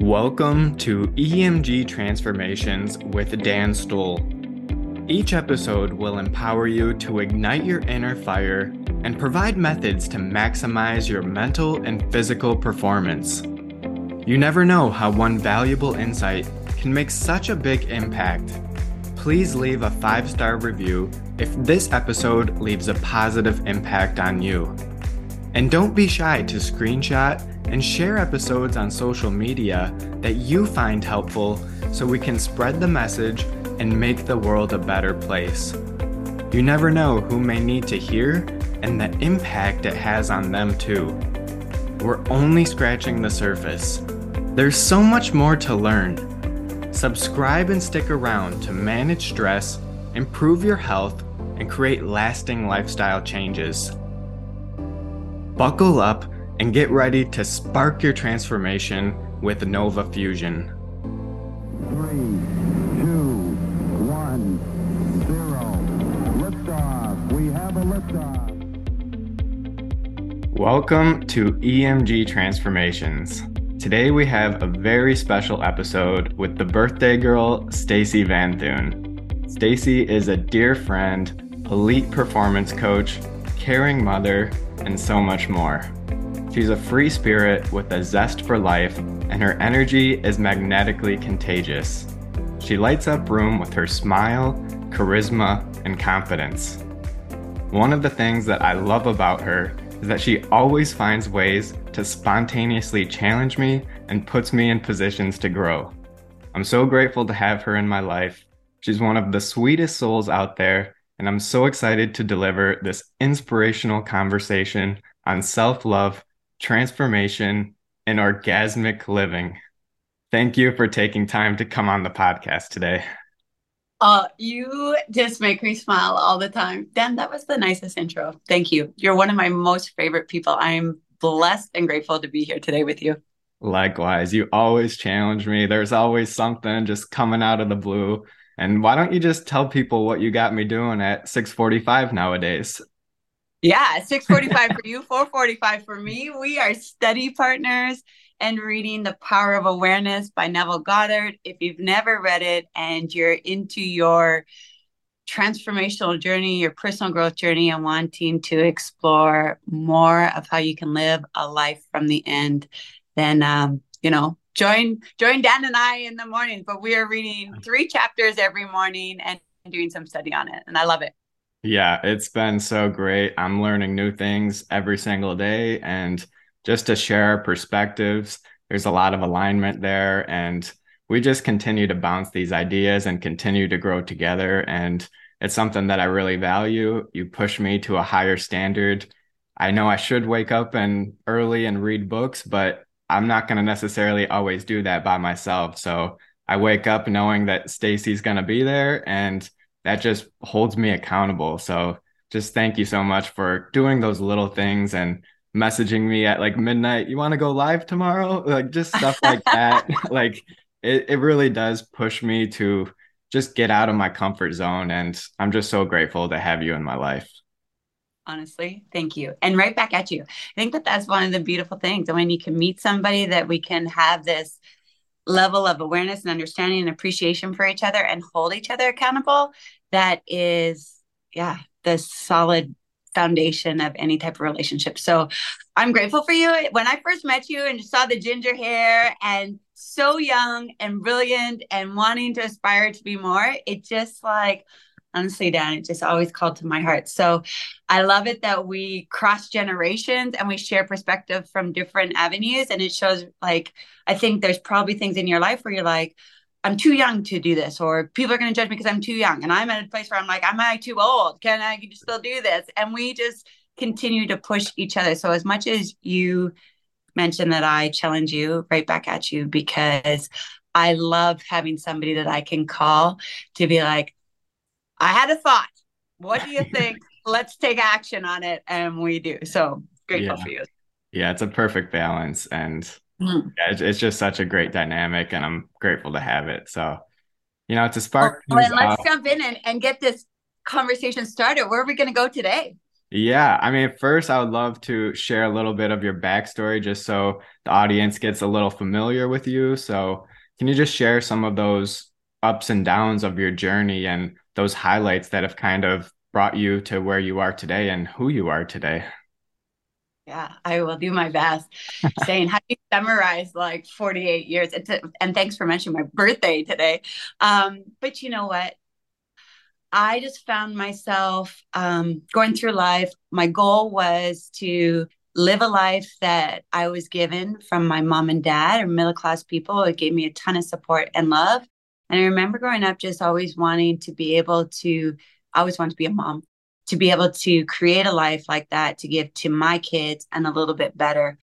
Welcome to EMG Transformations with Dan Stoll. Each episode will empower you to ignite your inner fire and provide methods to maximize your mental and physical performance. You never know how one valuable insight can make such a big impact. Please leave a five star review if this episode leaves a positive impact on you. And don't be shy to screenshot and share episodes on social media that you find helpful so we can spread the message and make the world a better place. You never know who may need to hear and the impact it has on them too. We're only scratching the surface. There's so much more to learn. Subscribe and stick around to manage stress, improve your health, and create lasting lifestyle changes. Buckle up and get ready to spark your transformation with Nova Fusion. Three, two, one, zero. Liftoff. We have a liftoff. Welcome to EMG Transformations. Today we have a very special episode with the birthday girl, Stacey Vanthuyne. Stacy is a dear friend, elite performance coach, caring mother, and so much more. She's a free spirit with a zest for life, and her energy is magnetically contagious. She lights up room with her smile, charisma, and confidence. One of the things that I love about her is that she always finds ways to spontaneously challenge me and puts me in positions to grow. I'm so grateful to have her in my life. She's one of the sweetest souls out there, and I'm so excited to deliver this inspirational conversation on self love transformation, and orgasmic living. Thank you for taking time to come on the podcast today. Uh, you just make me smile all the time. Dan, that was the nicest intro. Thank you. You're one of my most favorite people. I'm blessed and grateful to be here today with you. Likewise, you always challenge me. There's always something just coming out of the blue. And why don't you just tell people what you got me doing at 6:45 nowadays? Yeah, 645 for you, 445 for me. We are study partners and reading The Power of Awareness by Neville Goddard. If you've never read it and you're into your transformational journey, your personal growth journey, and wanting to explore more of how you can live a life from the end, then um, you know, join join Dan and I in the morning. But we are reading three chapters every morning and doing some study on it, and I love it. Yeah, it's been so great. I'm learning new things every single day. And just to share our perspectives, there's a lot of alignment there. And we just continue to bounce these ideas and continue to grow together. And it's something that I really value. You push me to a higher standard. I know I should wake up and early and read books, but I'm not going to necessarily always do that by myself. So I wake up knowing that Stacey's going to be there and that just holds me accountable. So just thank you so much for doing those little things and messaging me at like midnight. You want to go live tomorrow? Like just stuff like that. like it, it really does push me to just get out of my comfort zone. And I'm just so grateful to have you in my life. Honestly, thank you. And right back at you. I think that that's one of the beautiful things. And when you can meet somebody that we can have this level of awareness and understanding and appreciation for each other and hold each other accountable that is yeah the solid foundation of any type of relationship. So i'm grateful for you. When i first met you and saw the ginger hair and so young and brilliant and wanting to aspire to be more it just like honestly dan it just always called to my heart. So i love it that we cross generations and we share perspective from different avenues. And it shows like i think there's probably things in your life where you're like i'm too young to do this or people are going to judge me because i'm too young. And i'm at a place where i'm like am i too old? Can i still do this? And we just continue to push each other. So as much as you mentioned that i challenge you right back at you because I love having somebody that I can call to be like, I had a thought. What do you think? Let's take action on it. And we do. So grateful yeah. for you. Yeah, it's a perfect balance. And mm. yeah, it's, it's, just such a great dynamic. And I'm grateful to have it. So, you know, it's a spark. Oh, and let's off, jump in and, and get this conversation started. Where are we going to go today? Yeah, I mean, first, I would love to share a little bit of your backstory just so the audience gets a little familiar with you. So, can you just share some of those ups and downs of your journey and those highlights that have kind of brought you to where you are today and who you are today? Yeah, I will do my best. Saying how do you summarize like 48 years? It's a, and thanks for mentioning my birthday today. Um, but you know what? I just found myself um, going through life. My goal was to live a life that I was given from my mom and dad or middle class people. It gave me a ton of support and love. And I remember growing up just always wanting to be able to, I always wanted to be a mom, to be able to create a life like that to give to my kids and a little bit better.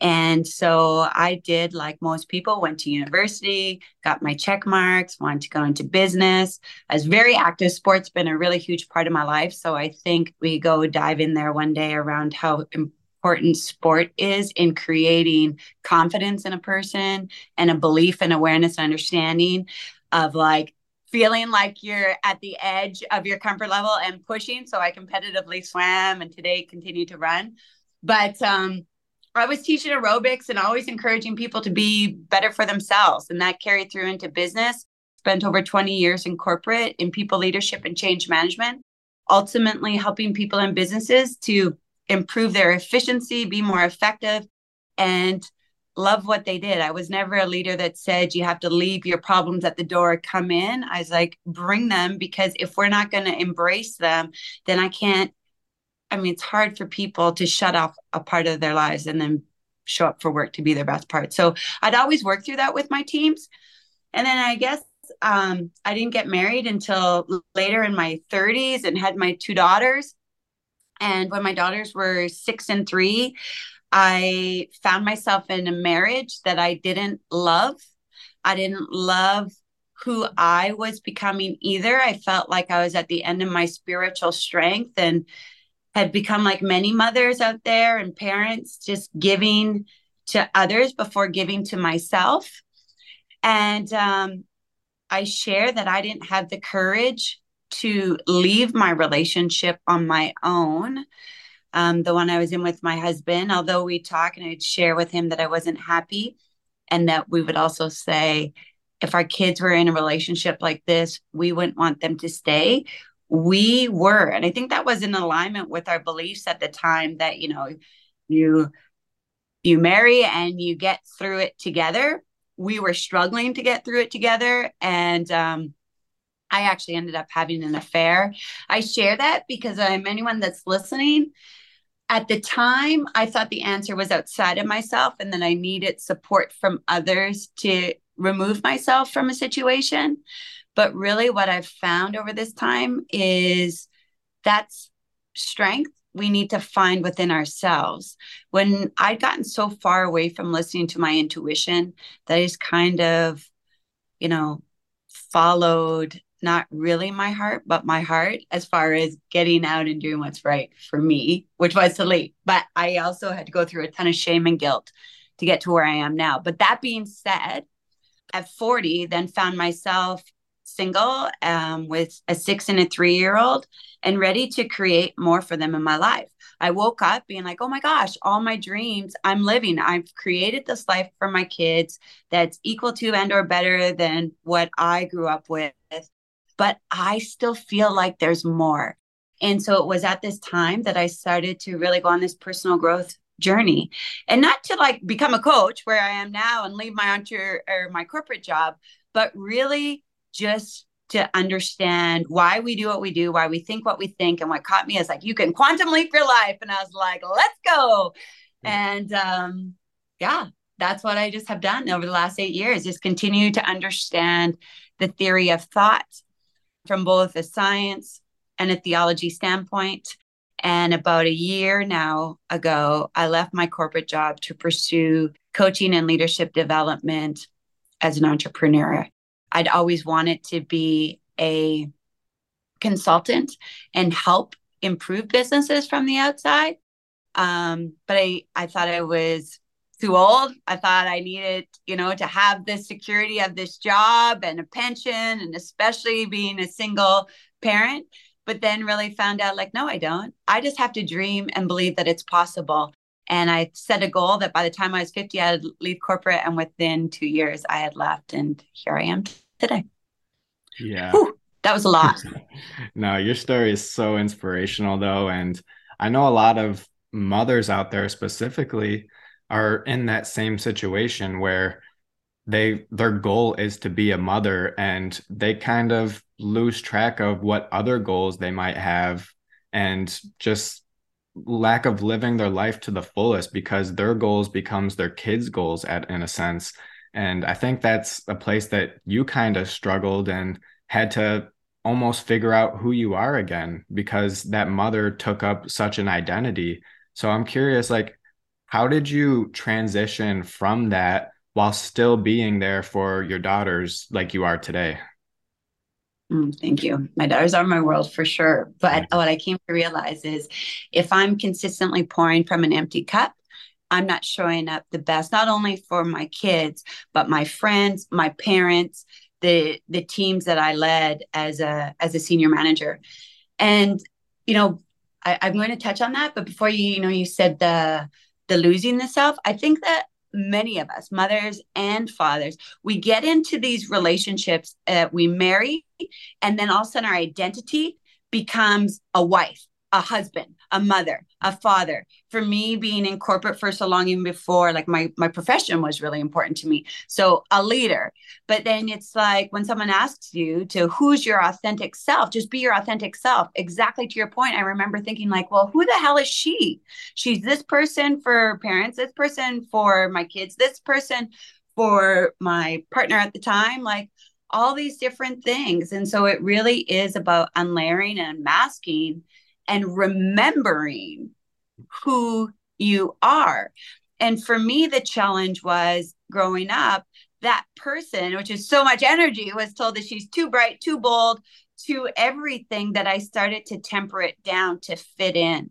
And so I did, like most people, went to university, got my check marks, wanted to go into business. I was very active. Sports been a really huge part of my life. So I think we go dive in there one day around how important sport is in creating confidence in a person and a belief and awareness and understanding of like feeling like you're at the edge of your comfort level and pushing. So I competitively swam and today continue to run. But um I was teaching aerobics and always encouraging people to be better for themselves. And that carried through into business. Spent over 20 years in corporate in people leadership and change management, ultimately helping people and businesses to improve their efficiency, be more effective, and love what they did. I was never a leader that said you have to leave your problems at the door, come in. I was like, bring them because if we're not going to embrace them, then I can't I mean, it's hard for people to shut off a part of their lives and then show up for work to be their best part. So I'd always work through that with my teams. And then I guess um, I didn't get married until later in my 30s and had my two daughters. And when my daughters were six and three, I found myself in a marriage that I didn't love. I didn't love who I was becoming either. I felt like I was at the end of my spiritual strength and had become like many mothers out there and parents, just giving to others before giving to myself. And um, I share that I didn't have the courage to leave my relationship on my own. Um, the one I was in with my husband, although we talk and I'd share with him that I wasn't happy, and that we would also say, if our kids were in a relationship like this, we wouldn't want them to stay. We were. And i think that was in alignment with our beliefs at the time that you know you you marry and you get through it together. We were struggling to get through it together. And um i actually ended up having an affair. I share that because i'm anyone that's listening at the time i thought the answer was outside of myself and then i needed support from others to remove myself from a situation but really, what I've found over this time is that's strength we need to find within ourselves. When I'd gotten so far away from listening to my intuition that I just kind of, you know, followed not really my heart, but my heart as far as getting out and doing what's right for me, which was to leave. But I also had to go through a ton of shame and guilt to get to where I am now. But that being said, at 40, then found myself single um, with a six and a three year old and ready to create more for them in my life. I woke up being like, oh my gosh, all my dreams I'm living. I've created this life for my kids that's equal to and or better than what I grew up with. But I still feel like there's more. And so it was at this time that I started to really go on this personal growth journey and not to like become a coach where I am now and leave my entre or my corporate job, but really just to understand why we do what we do, why we think what we think. And what caught me is like, you can quantum leap your life. And I was like, let's go. And um, yeah, that's what I just have done over the last eight years is continue to understand the theory of thought from both a science and a theology standpoint. And about a year now ago, I left my corporate job to pursue coaching and leadership development as an entrepreneur. I'd always wanted to be a consultant and help improve businesses from the outside. Um, but I, I thought I was too old. I thought I needed, you know, to have the security of this job and a pension, and especially being a single parent, but then really found out like, no, I don't. I just have to dream and believe that it's possible. And I set a goal that by the time I was 50, I'd leave corporate. And within two years, I had left. And here I am today. Yeah. Whew, that was a lot. no, your story is so inspirational, though. And I know a lot of mothers out there specifically are in that same situation where they their goal is to be a mother and they kind of lose track of what other goals they might have and just lack of living their life to the fullest because their goals becomes their kids goals at in a sense. And i think that's a place that you kind of struggled and had to almost figure out who you are again because that mother took up such an identity. So i'm curious like how did you transition from that while still being there for your daughters like you are today Mm, thank you. My daughters are my world for sure. But what I came to realize is if I'm consistently pouring from an empty cup, I'm not showing up the best, not only for my kids, but my friends, my parents, the the teams that I led as a as a senior manager. And you know, I, I'm going to touch on that. But before you, you know, you said the the losing the self, I think that many of us, mothers and fathers, we get into these relationships that we marry, and then all of a sudden our identity becomes a wife a husband, a mother, a father. For me, being in corporate for so long, even before, like my my profession was really important to me. So a leader. But then it's like when someone asks you to who's your authentic self, just be your authentic self. Exactly to your point. I remember thinking like, well, who the hell is she? She's this person for parents, this person for my kids, this person for my partner at the time. Like all these different things. And so it really is about unlayering and masking and remembering who you are. And for me, the challenge was growing up, that person, which is so much energy, was told that she's too bright, too bold, to everything that I started to temper it down to fit in.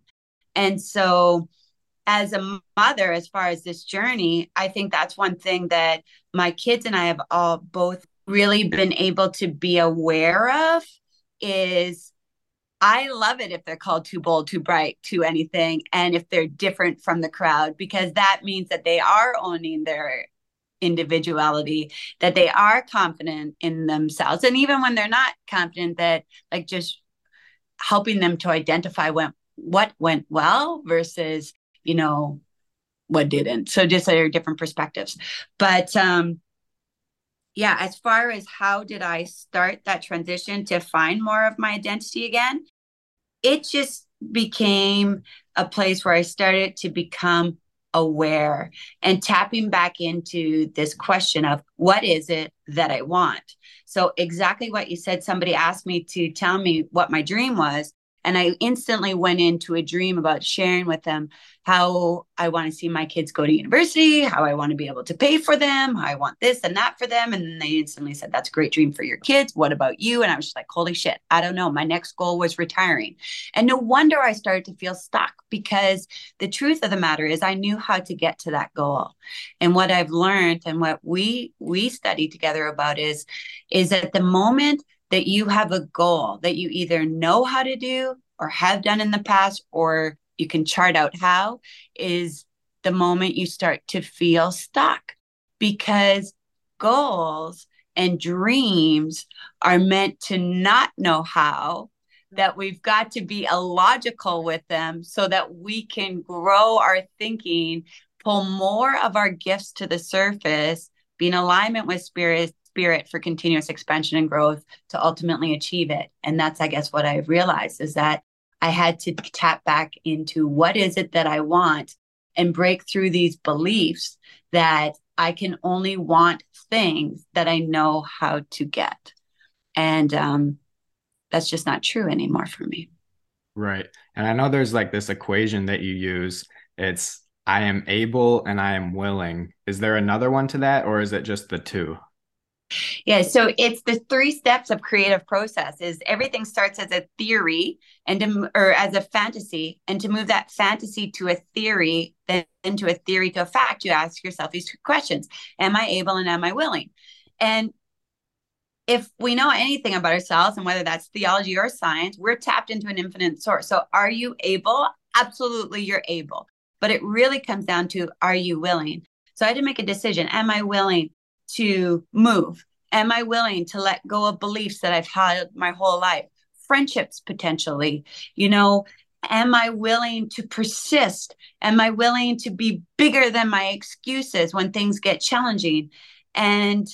And so, as a mother, as far as this journey, I think that's one thing that my kids and I have all both really been able to be aware of is I love it if they're called too bold, too bright, too anything, and if they're different from the crowd, because that means that they are owning their individuality, that they are confident in themselves. And even when they're not confident, that like just helping them to identify when, what went well versus, you know, what didn't. So just there are different perspectives. But um yeah, as far as how did I start that transition to find more of my identity again, it just became a place where I started to become aware and tapping back into this question of what is it that I want? So, exactly what you said, somebody asked me to tell me what my dream was. And I instantly went into a dream about sharing with them how I want to see my kids go to university, how I want to be able to pay for them, how I want this and that for them. And they instantly said, That's a great dream for your kids. What about you? And I was just like, Holy shit, I don't know. My next goal was retiring. And no wonder I started to feel stuck because the truth of the matter is I knew how to get to that goal. And what I've learned and what we we study together about is is at the moment that you have a goal that you either know how to do or have done in the past, or you can chart out how, is the moment you start to feel stuck. Because goals and dreams are meant to not know how that we've got to be illogical with them so that we can grow our thinking pull more of our gifts to the surface be in alignment with spirit spirit for continuous expansion and growth to ultimately achieve it. And that's, I guess, what I've realized is that I had to tap back into what is it that I want and break through these beliefs that I can only want things that I know how to get. And um, that's just not true anymore for me. Right. And I know there's like this equation that you use. It's I am able and I am willing. Is there another one to that, or is it just the two? Yeah, so it's the three steps of creative process is everything starts as a theory and to, or as a fantasy and to move that fantasy to a theory then into a theory to a fact you ask yourself these questions am I able and am I willing and if we know anything about ourselves and whether that's theology or science, we're tapped into an infinite source. So are you able? Absolutely, you're able. But it really comes down to are you willing? So I had to make a decision. Am I willing to move? Am I willing to let go of beliefs that I've had my whole life? Friendships potentially, you know, am I willing to persist? Am I willing to be bigger than my excuses when things get challenging? And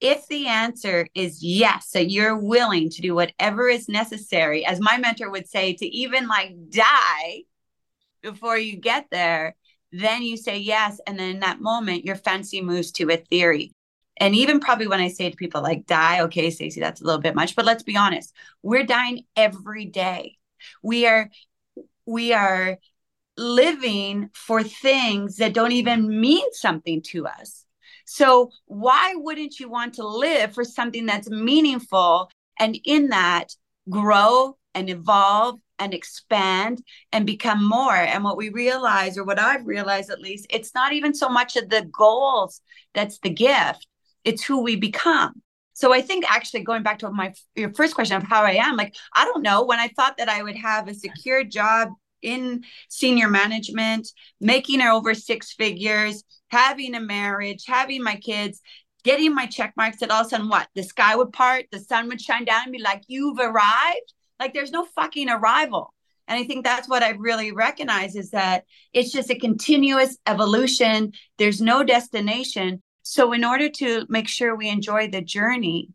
if the answer is yes, that you're willing to do whatever is necessary, as my mentor would say, to even like die before you get there, then you say yes. And then in that moment, your fancy moves to a theory. And even probably when I say to people like die, okay, Stacey, that's a little bit much, but let's be honest, we're dying every day. We are we are living for things that don't even mean something to us. So, why wouldn't you want to live for something that's meaningful and in that grow and evolve and expand and become more? And what we realize, or what I've realized at least, it's not even so much of the goals that's the gift, it's who we become. So I think actually going back to my your first question of how I am, like I don't know when I thought that I would have a secure job in senior management, making over six figures, having a marriage, having my kids, getting my check marks, that all of a sudden what? The sky would part, the sun would shine down and be like, you've arrived. Like there's no fucking arrival. And I think that's what I really recognize is that it's just a continuous evolution. There's no destination. So, in order to make sure we enjoy the journey,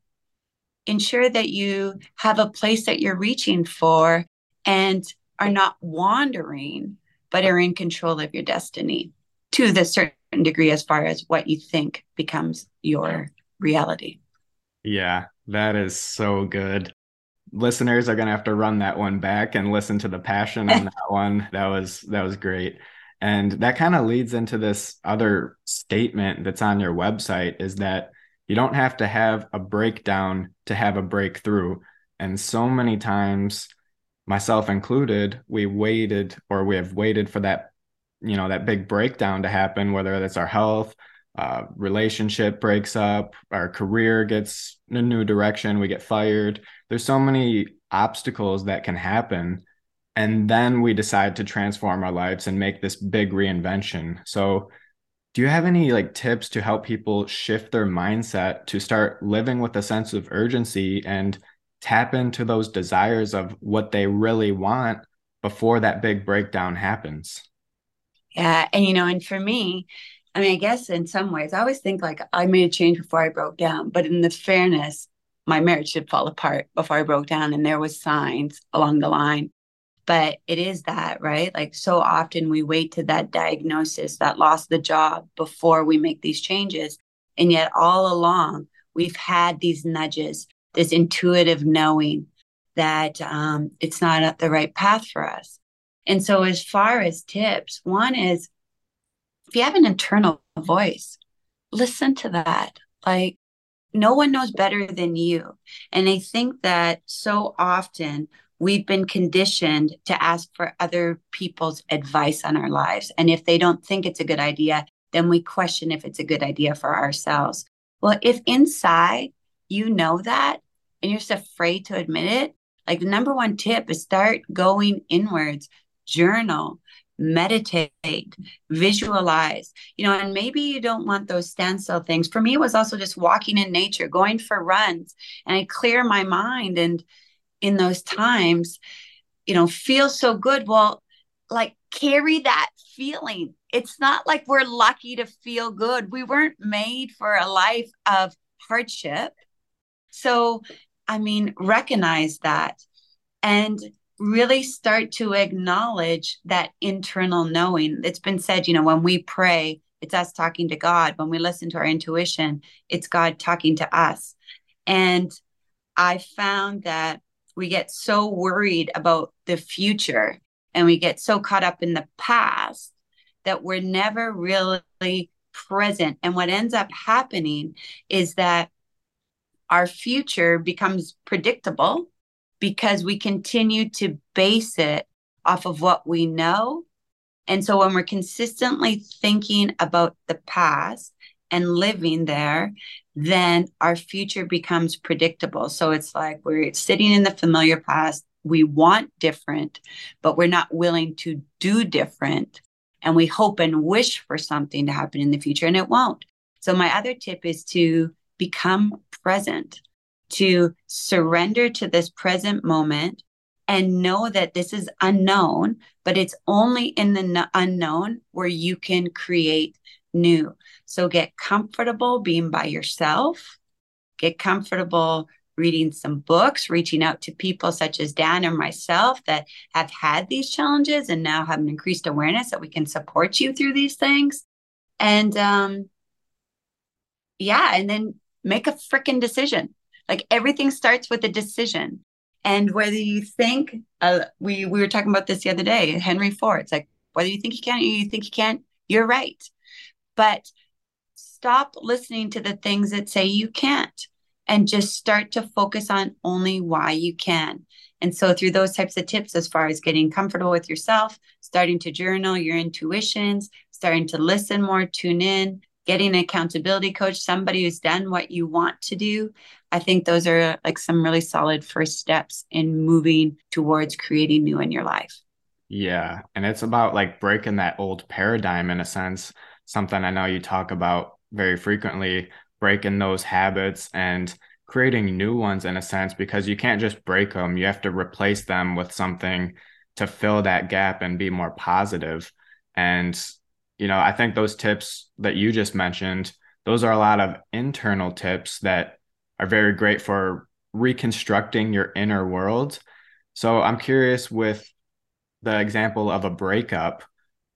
ensure that you have a place that you're reaching for and are not wandering, but are in control of your destiny to the certain degree as far as what you think becomes your reality. Yeah, that is so good. Listeners are going to have to run that one back and listen to the passion on that one. That was that was great. And that kind of leads into this other statement that's on your website is that you don't have to have a breakdown to have a breakthrough. And so many times, myself included, we waited or we have waited for that, you know, that big breakdown to happen, whether that's our health, uh, relationship breaks up, our career gets in a new direction, we get fired. There's so many obstacles that can happen and then we decide to transform our lives and make this big reinvention. So do you have any like tips to help people shift their mindset to start living with a sense of urgency and tap into those desires of what they really want before that big breakdown happens? Yeah and you know and for me i mean i guess in some ways i always think like i made a change before i broke down but in the fairness my marriage did fall apart before i broke down and there was signs along the line but it is that right? Like so often we wait to that diagnosis that lost the job before we make these changes. And yet all along we've had these nudges this intuitive knowing that um, it's not the right path for us. And so as far as tips one is if you have an internal voice listen to that. Like no one knows better than you. And i think that so often we've been conditioned to ask for other people's advice on our lives. And if they don't think it's a good idea, then we question if it's a good idea for ourselves. Well, if inside you know that and you're just afraid to admit it, like the number one tip is start going inwards, journal, meditate, visualize, you know, and maybe you don't want those standstill things. For me, it was also just walking in nature, going for runs, and I clear my mind and in those times, you know, feel so good. Well, like carry that feeling. It's not like we're lucky to feel good. We weren't made for a life of hardship. So, I mean, recognize that and really start to acknowledge that internal knowing. It's been said, you know, when we pray, it's us talking to God. When we listen to our intuition, it's God talking to us. And I found that we get so worried about the future and we get so caught up in the past that we're never really present. And what ends up happening is that our future becomes predictable because we continue to base it off of what we know. And so when we're consistently thinking about the past and living there, then our future becomes predictable. So it's like we're sitting in the familiar past. We want different, but we're not willing to do different. And we hope and wish for something to happen in the future, and it won't. So, my other tip is to become present, to surrender to this present moment and know that this is unknown, but it's only in the unknown where you can create new. So get comfortable being by yourself, get comfortable reading some books, reaching out to people such as Dan or myself that have had these challenges and now have an increased awareness that we can support you through these things. And um, yeah, and then make a freaking decision. Like everything starts with a decision. And whether you think, uh, we we were talking about this the other day, Henry Ford. It's like whether you think you can or you think you can't, you're right. But stop listening to the things that say you can't and just start to focus on only why you can. And so, through those types of tips, as far as getting comfortable with yourself, starting to journal your intuitions, starting to listen more, tune in, getting an accountability coach, somebody who's done what you want to do. I think those are like some really solid first steps in moving towards creating new in your life. Yeah. And it's about like breaking that old paradigm in a sense, something I know you talk about very frequently, breaking those habits and creating new ones in a sense, because you can't just break them. You have to replace them with something to fill that gap and be more positive. And you know, I think those tips that you just mentioned, those are a lot of internal tips that are very great for reconstructing your inner world. So I'm curious with the example of a breakup,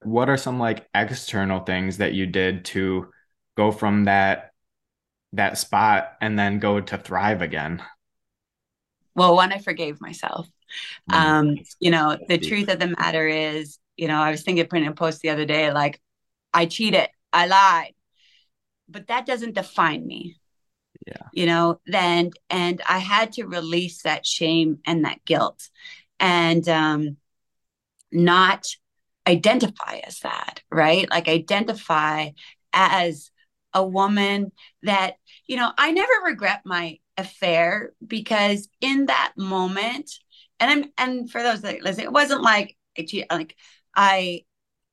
what are some like external things that you did to go from that that spot and then go to thrive again? Well, one, I forgave myself. Mm-hmm. Um, you know, the truth of the matter is, you know, I was thinking putting a post the other day, like I cheated, I lied. But that doesn't define me. Yeah. You know, then and I had to release that shame and that guilt and um not identify as that, right? Like identify as a woman that, you know, I never regret my affair because in that moment, and I'm and for those that listen, it wasn't like like I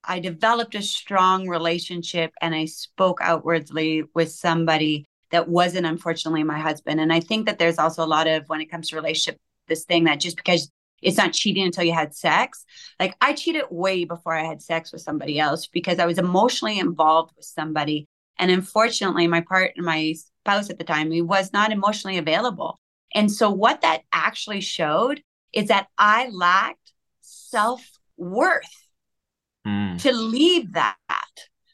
I developed a strong relationship and I spoke outwardly with somebody that wasn't unfortunately my husband. And I think that there's also a lot of when it comes to relationship, this thing that just because it's not cheating until you had sex. Like I cheated way before I had sex with somebody else because I was emotionally involved with somebody. And unfortunately, my partner, my spouse at the time, he was not emotionally available. And so what that actually showed is that I lacked self worth mm. to leave that.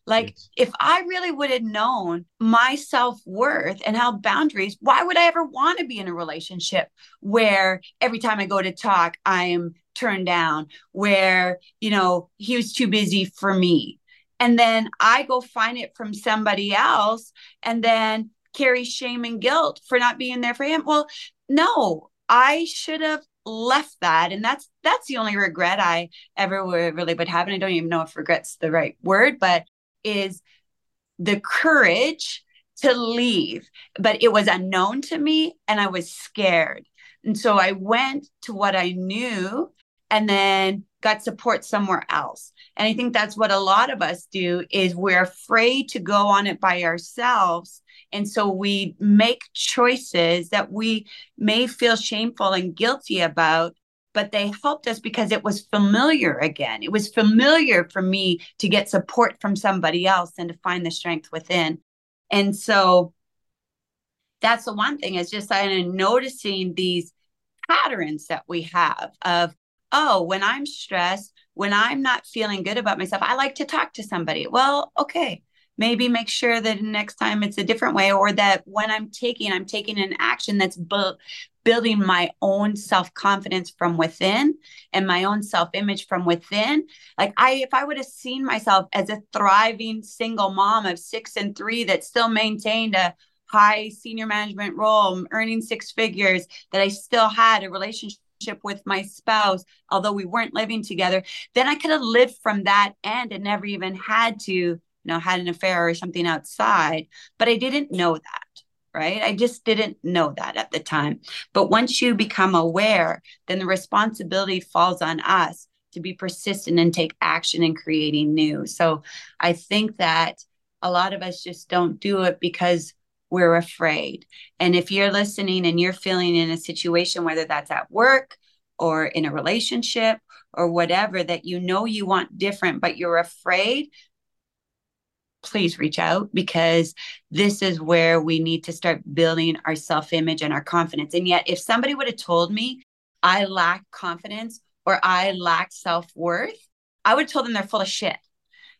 Like, yes. if I really would have known my self worth and how boundaries, why would I ever want to be in a relationship where every time I go to talk, I am turned down, where, you know, he was too busy for me. And then I go find it from somebody else and then carry shame and guilt for not being there for him. Well, no, I should have left that and that's that's the only regret i ever would really would have and i don't even know if regret's the right word but is the courage to leave but it was unknown to me and i was scared. And so i went to what i knew and then got support somewhere else. And i think that's what a lot of us do is we're afraid to go on it by ourselves. And so we make choices that we may feel shameful and guilty about, but they helped us because it was familiar again. It was familiar for me to get support from somebody else and to find the strength within. And so that's the one thing is just kind of noticing these patterns that we have of, oh, when I'm stressed, when I'm not feeling good about myself, I like to talk to somebody. Well, okay, maybe make sure that next time it's a different way or that when i'm taking i'm taking an action that's bu- building my own self-confidence from within and my own self-image from within. Like i if i would have seen myself as a thriving single mom of six and three that still maintained a high senior management role earning six figures that i still had a relationship with my spouse, although we weren't living together, then I could have lived from that end and never even had to you know, had an affair or something outside, but I didn't know that, right? I just didn't know that at the time. But once you become aware, then the responsibility falls on us to be persistent and take action in creating new. So I think that a lot of us just don't do it because we're afraid. And if you're listening and you're feeling in a situation, whether that's at work or in a relationship or whatever, that you know you want different, but you're afraid, please reach out because this is where we need to start building our self image and our confidence. And yet, if somebody would have told me I lack confidence or I lack self worth, I would have told them they're full of shit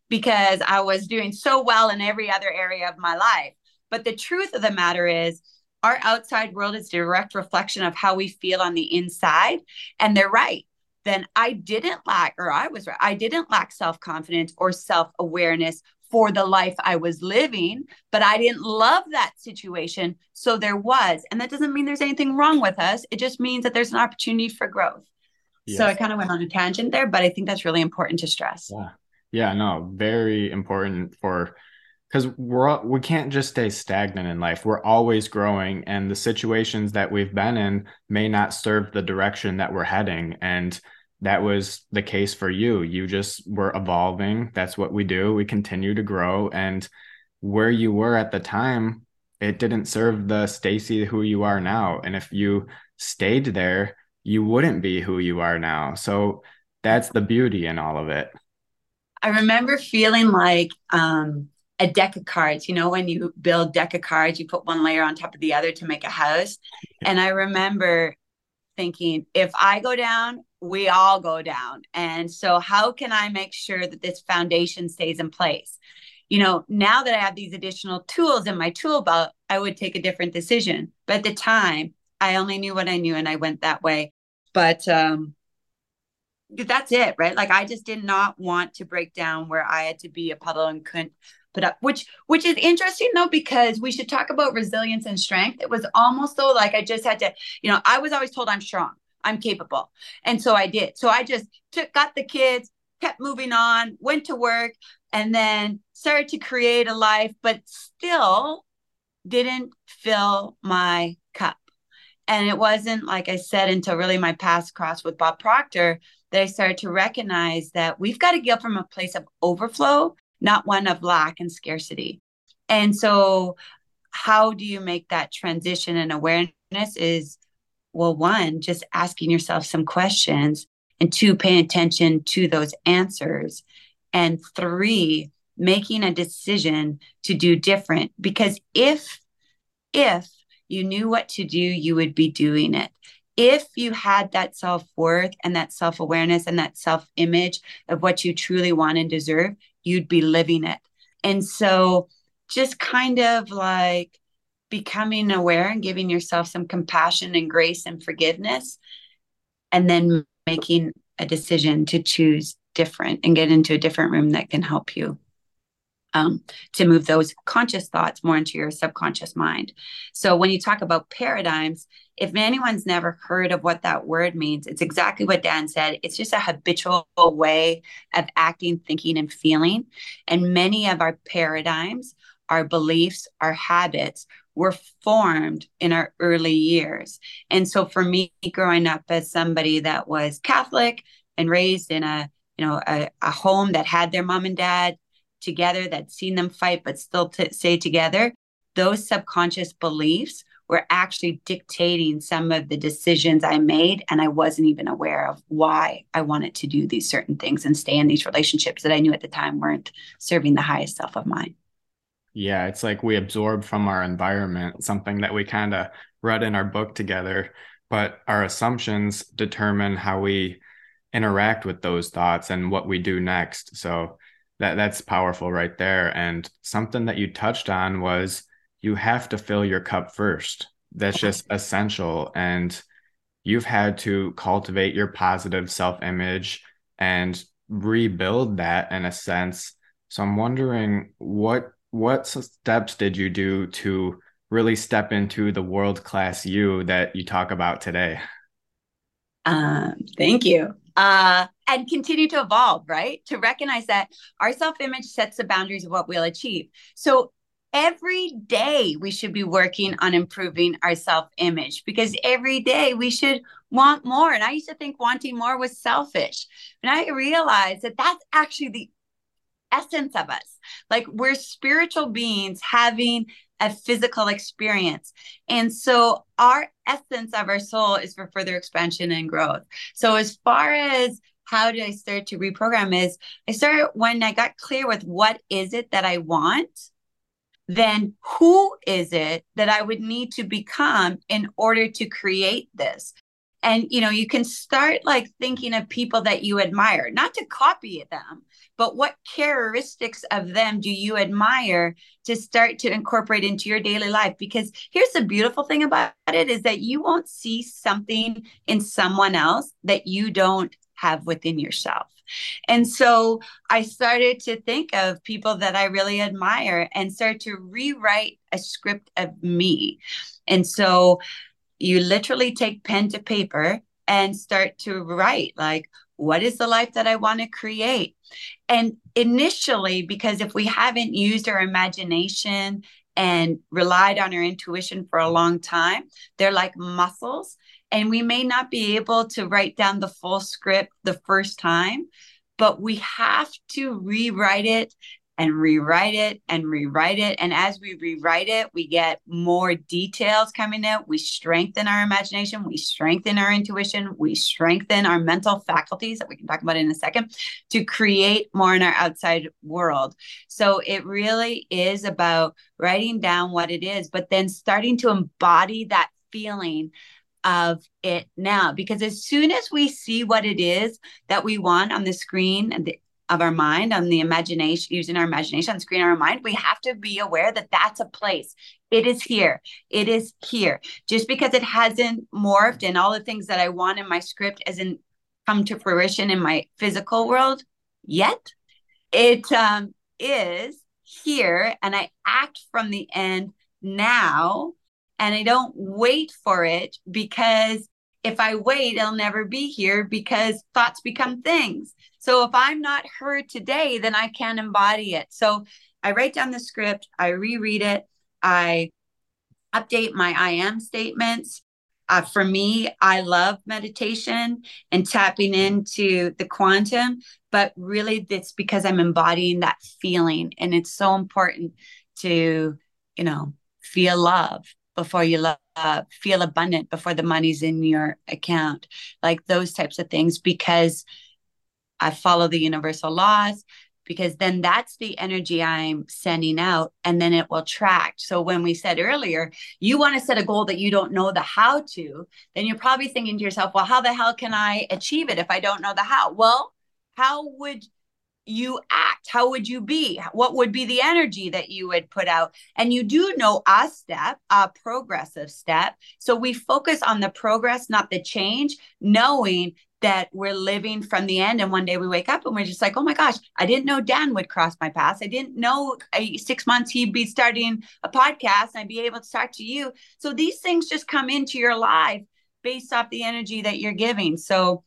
because I was doing so well in every other area of my life. But the truth of the matter is, our outside world is direct reflection of how we feel on the inside. And they're right. Then I didn't lack, or I was right, I didn't lack self confidence or self awareness for the life I was living, but I didn't love that situation. So there was. And that doesn't mean there's anything wrong with us. It just means that there's an opportunity for growth. Yes. So I kind of went on a tangent there, but I think that's really important to stress. Yeah. Yeah, no, very important for because we're we can't just stay stagnant in life. We're always growing, and the situations that we've been in may not serve the direction that we're heading. And that was the case for you. You just were evolving. That's what we do. We continue to grow, and where you were at the time, it didn't serve the Stacey who you are now. And if you stayed there, you wouldn't be who you are now. So that's the beauty in all of it. I remember feeling like um, a deck of cards. You know, when you build deck of cards, you put one layer on top of the other to make a house. And I remember thinking, if I go down, we all go down. And so, how can I make sure that this foundation stays in place? You know, now that I have these additional tools in my tool belt, I would take a different decision. But at the time, I only knew what I knew and I went that way. But um, that's it, right? Like I just did not want to break down where I had to be a puddle and couldn't put up, which which is interesting though, because we should talk about resilience and strength. It was almost though like I just had to, you know, I was always told I'm strong, I'm capable. And so I did. So I just took got the kids, kept moving on, went to work, and then started to create a life, but still didn't fill my cup. And it wasn't, like I said, until really my past cross with Bob Proctor that I started to recognize that we've got to go from a place of overflow, not one of lack and scarcity. And so, how do you make that transition and awareness? Is well, one, just asking yourself some questions, and two, paying attention to those answers, and three, making a decision to do different. Because if, if you knew what to do, you would be doing it if you had that self worth and that self awareness and that self image of what you truly want and deserve, you'd be living it. And so, just kind of like becoming aware and giving yourself some compassion and grace and forgiveness, and then making a decision to choose different and get into a different room that can help you um, to move those conscious thoughts more into your subconscious mind. So when you talk about paradigms, if anyone's never heard of what that word means, it's exactly what Dan said. It's just a habitual way of acting, thinking, and feeling. And many of our paradigms, our beliefs, our habits were formed in our early years. And so for me, growing up as somebody that was Catholic and raised in a you know a, a home that had their mom and dad together, that seen them fight but still t- stay together, those subconscious beliefs were actually dictating some of the decisions I made. And I wasn't even aware of why I wanted to do these certain things and stay in these relationships that I knew at the time weren't serving the highest self of mine. Yeah, it's like we absorb from our environment something that we kind of read in our book together, but our assumptions determine how we interact with those thoughts and what we do next. So that that's powerful right there. And something that you touched on was you have to fill your cup first. That's just essential. And you've had to cultivate your positive self image and rebuild that in a sense. So I'm wondering what what steps did you do to really step into the world class you that you talk about today? Um, thank you. uh, and continue to evolve, right? To recognize that our self image sets the boundaries of what we'll achieve. So every day we should be working on improving our self image because every day we should want more. And I used to think wanting more was selfish. And I realized that that's actually the essence of us. Like we're spiritual beings having a physical experience. And so our essence of our soul is for further expansion and growth. So as far as how did I start to reprogram is I started when I got clear with what is it that I want, then who is it that I would need to become in order to create this? And you know you can start like thinking of people that you admire not to copy them but what characteristics of them do you admire to start to incorporate into your daily life because here's the beautiful thing about it is that you won't see something in someone else that you don't have within yourself and so I started to think of people that I really admire and start to rewrite a script of me. And so you literally take pen to paper and start to write like what is the life that I want to create? And initially, because if we haven't used our imagination and relied on our intuition for a long time, they're like muscles. And we may not be able to write down the full script the first time, but we have to rewrite it and rewrite it and rewrite it. And as we rewrite it, we get more details coming in. We strengthen our imagination, we strengthen our intuition, we strengthen our mental faculties that we can talk about in a second to create more in our outside world. So it really is about writing down what it is, but then starting to embody that feeling of it now because as soon as we see what it is that we want on the screen and the of our mind on the imagination using our imagination on screen our mind we have to be aware that that's a place. It is here. It is here. Just because it hasn't morphed and all the things that i want in my script hasn't come to fruition in my physical world yet it um, is here and i act from the end now and i don't wait for it because if I wait, it'll never be here because thoughts become things. So if I'm not heard today, then I can't embody it. So I write down the script, I reread it, I update my I am statements. Uh, for me, I love meditation and tapping into the quantum, but really it's because I'm embodying that feeling. And it's so important to, you know, feel love before you love, uh, feel abundant before the money's in your account, like those types of things, because I follow the universal laws. Because then that's the energy I'm sending out, and then it will track. So, when we said earlier, you want to set a goal that you don't know the how to, then you're probably thinking to yourself, well, how the hell can I achieve it if I don't know the how? Well, how would you act? How would you be? What would be the energy that you would put out? And you do know a step, a progressive step. So we focus on the progress, not the change, knowing that we're living from the end. And one day we wake up and we're just like, oh my gosh, I didn't know Dan would cross my path. I didn't know a, six months he'd be starting a podcast and I'd be able to talk to you. So these things just come into your life based off the energy that you're giving. So,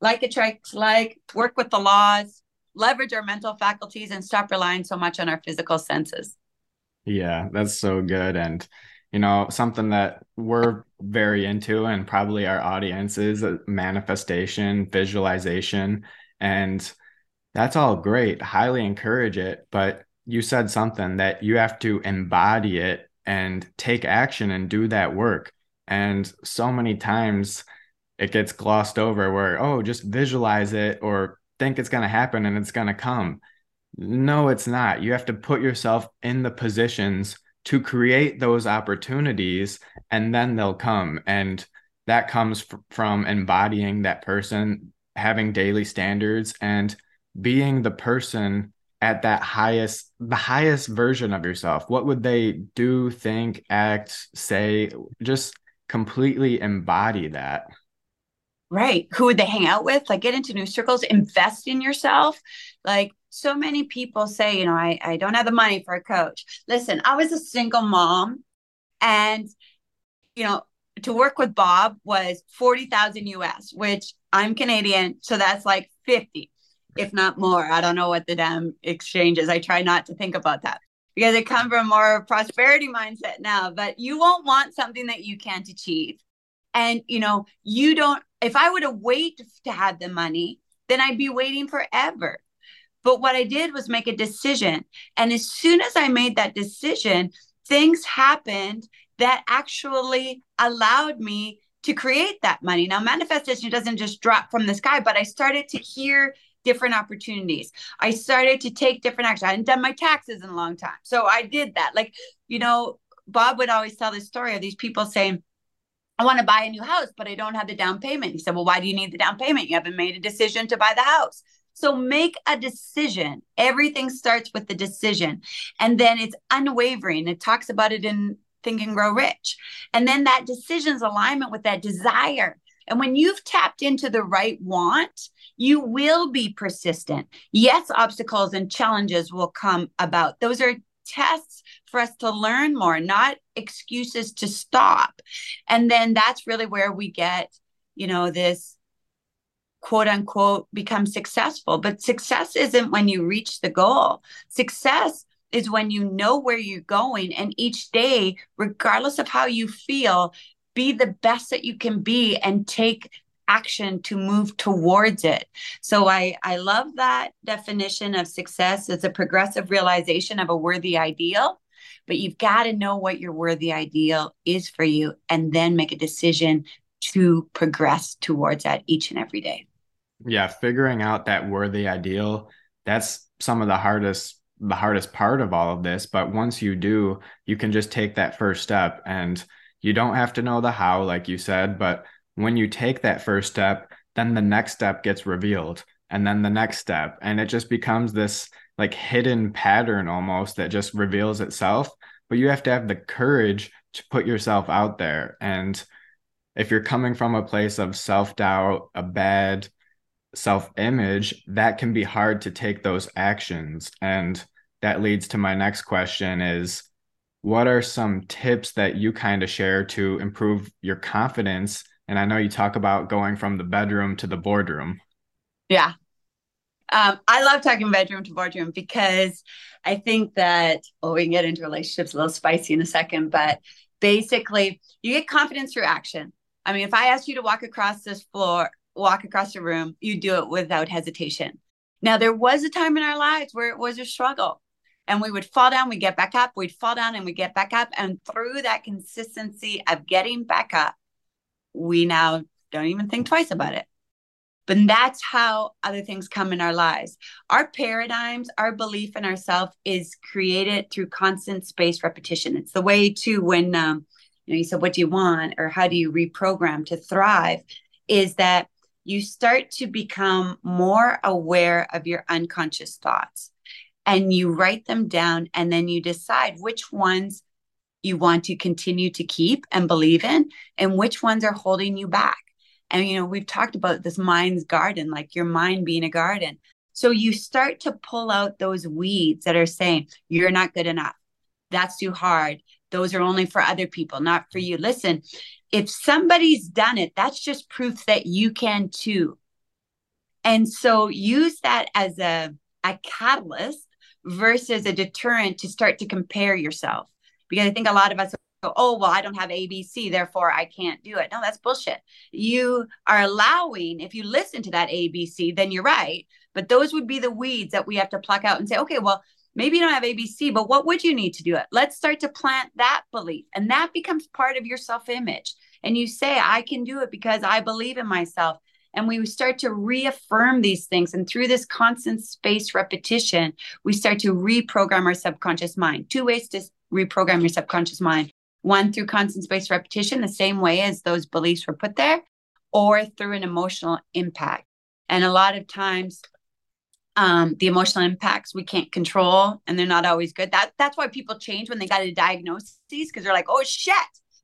like attracts like, work with the laws, leverage our mental faculties and stop relying so much on our physical senses. Yeah, that's so good. And, you know, something that we're very into and probably our audience is manifestation, visualization. And that's all great. Highly encourage it. But you said something that you have to embody it and take action and do that work. And so many times it gets glossed over where, oh, just visualize it or think it's going to happen and it's going to come. No, it's not. You have to put yourself in the positions to create those opportunities and then they'll come. And that comes f- from embodying that person, having daily standards, and being the person at that highest the highest version of yourself what would they do think act say just completely embody that Right. Who would they hang out with? Like get into new circles, invest in yourself. Like so many people say, you know, I, I don't have the money for a coach. Listen, I was a single mom and, you know, to work with Bob was 40,000 US, which I'm Canadian, so that's like 50, if not more. I don't know what the damn exchange is. I try not to think about that because I come from more prosperity mindset now, but you won't want something that you can't achieve. And you know, you don't if I would have waited to have the money, then I'd be waiting forever. But what I did was make a decision. And as soon as I made that decision, things happened that actually allowed me to create that money. Now, manifestation doesn't just drop from the sky, but I started to hear different opportunities. I started to take different action. I hadn't done my taxes in a long time. So I did that. Like, you know, Bob would always tell this story of these people saying, I want to buy a new house, but I don't have the down payment. He said, Well, why do you need the down payment? You haven't made a decision to buy the house. So make a decision. Everything starts with the decision. And then it's unwavering. It talks about it in Think and Grow Rich. And then that decision's alignment with that desire. And when you've tapped into the right want, you will be persistent. Yes, obstacles and challenges will come about. Those are tests for us to learn more, not excuses to stop. And then that's really where we get, you know, this quote unquote become successful. But success isn't when you reach the goal. Success is when you know where you're going and each day, regardless of how you feel, be the best that you can be and take action to move towards it. So I I love that definition of success as a progressive realization of a worthy ideal, but you've got to know what your worthy ideal is for you and then make a decision to progress towards that each and every day yeah figuring out that worthy ideal that's some of the hardest the hardest part of all of this. But once you do you can just take that first step and you don't have to know the how like you said but when you take that first step then the next step gets revealed and then the next step and it just becomes this like hidden pattern almost that just reveals itself. But you have to have the courage to put yourself out there and if you're coming from a place of self-doubt a bad self image, that can be hard to take those actions. And that leads to my next question is what are some tips that you kind of share to improve your confidence? And I know you talk about going from the bedroom to the boardroom. Yeah. Um, I love talking bedroom to boardroom because I think that, well, we can get into relationships a little spicy in a second, but basically, you get confidence through action. I mean, if I ask you to walk across this floor walk across the room, you do it without hesitation. Now, there was a time in our lives where it was a struggle and we would fall down, we get back up, we'd fall down and we get back up. And through that consistency of getting back up, we now don't even think twice about it. But that's how other things come in our lives. Our paradigms, our belief in ourselves is created through constant spaced repetition. It's the way to when um, you know you said, "What do you want?" or "How do you reprogram to thrive?" Is that you start to become more aware of your unconscious thoughts and you write them down and then you decide which ones you want to continue to keep and believe in and which ones are holding you back. And you know we've talked about this mind's garden like your mind being a garden. So you start to pull out those weeds that are saying you're not good enough. That's too hard those are only for other people not for mm. you listen if somebody's done it, that's just proof that you can too. And so use that as a, a catalyst versus a deterrent to start to compare yourself. Because I think a lot of us go, oh, well, I don't have ABC, therefore I can't do it. No, that's bullshit. You are allowing, if you listen to that ABC, then you're right. But those would be the weeds that we have to pluck out and say, okay, well, maybe you don't have ABC, but what would you need to do it? Let's start to plant that belief. And that becomes part of your self image and you say, I can do it because I believe in myself. And we start to reaffirm these things. And through this constant spaced repetition, we start to reprogram our subconscious mind. Two ways to reprogram your subconscious mind one through constant spaced repetition, the same way as those beliefs were put there, or through an emotional impact. And a lot of times, um, the emotional impacts we can't control and they're not always good. That that's why people change when they got a diagnosis because they're like, oh shit,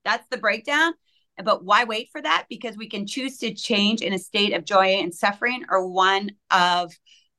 that's the breakdown. But why wait for that? Because we can choose to change in a state of joy and suffering or one of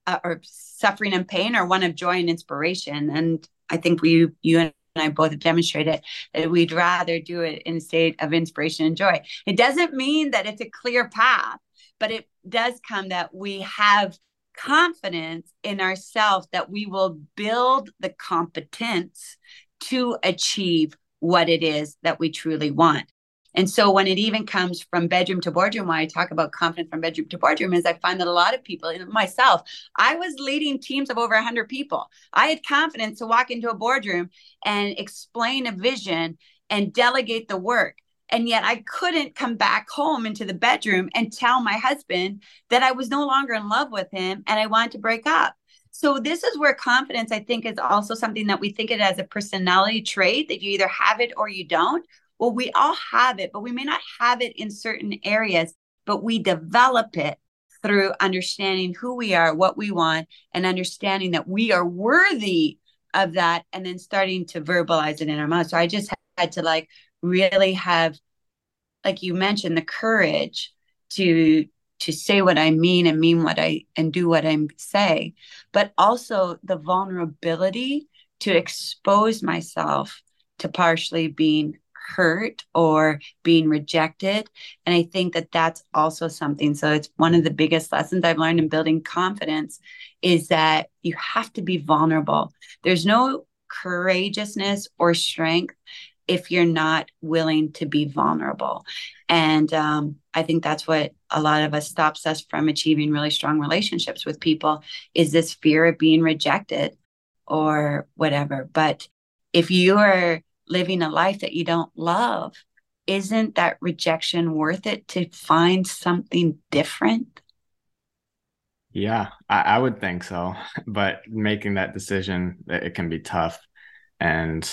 uh, or suffering and pain or one of joy and inspiration. And I think we you and I both have demonstrated that we'd rather do it in a state of inspiration and joy. It doesn't mean that it's a clear path, but it does come that we have confidence in ourselves that we will build the competence to achieve what it is that we truly want. And so when it even comes from bedroom to boardroom, when I talk about confidence from bedroom to boardroom, is I find that a lot of people, myself, I was leading teams of over 100 people. I had confidence to walk into a boardroom and explain a vision and delegate the work. And yet I couldn't come back home into the bedroom and tell my husband that I was no longer in love with him and I wanted to break up. So this is where confidence, I think, is also something that we think it as a personality trait that you either have it or you don't. Well, we all have it, but we may not have it in certain areas, but we develop it through understanding who we are, what we want, and understanding that we are worthy of that, and then starting to verbalize it in our mouth. So I just had to like really have, like you mentioned, the courage to to say what I mean and mean what I and do what I say, but also the vulnerability to expose myself to partially being hurt or being rejected. And I think that that's also something. So it's one of the biggest lessons I've learned in building confidence is that you have to be vulnerable. There's no courageousness or strength if you're not willing to be vulnerable. And um, I think that's what a lot of us stops us from achieving really strong relationships with people is this fear of being rejected or whatever. But if you are living a life that you don't love, isn't that rejection worth it to find something different? Yeah, I, I would think so. But making that decision, it can be tough. And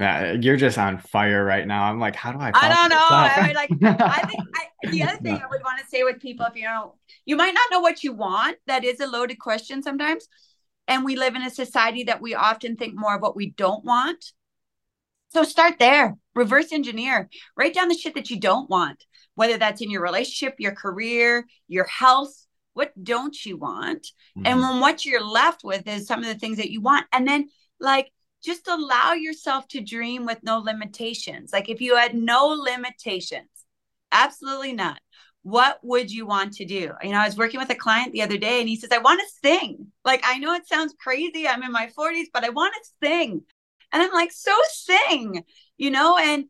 yeah, you're just on fire right now. I'm like, how do I? I don't know. I mean, like, I think I, the other thing I would want to say with people, if you know, you might not know what you want. That is a loaded question sometimes, and we live in a society that we often think more of what we don't want. So start there. Reverse engineer. Write down the shit that you don't want, whether that's in your relationship, your career, your health. What don't you want? Mm-hmm. And when what you're left with is some of the things that you want, and then like just allow yourself to dream with no limitations. Like if you had no limitations, absolutely not. what would you want to do? You know, I was working with a client the other day and he says, I want to sing. Like, I know it sounds crazy. I'm in my 40s, but I want to sing. And I'm like, so sing, you know, and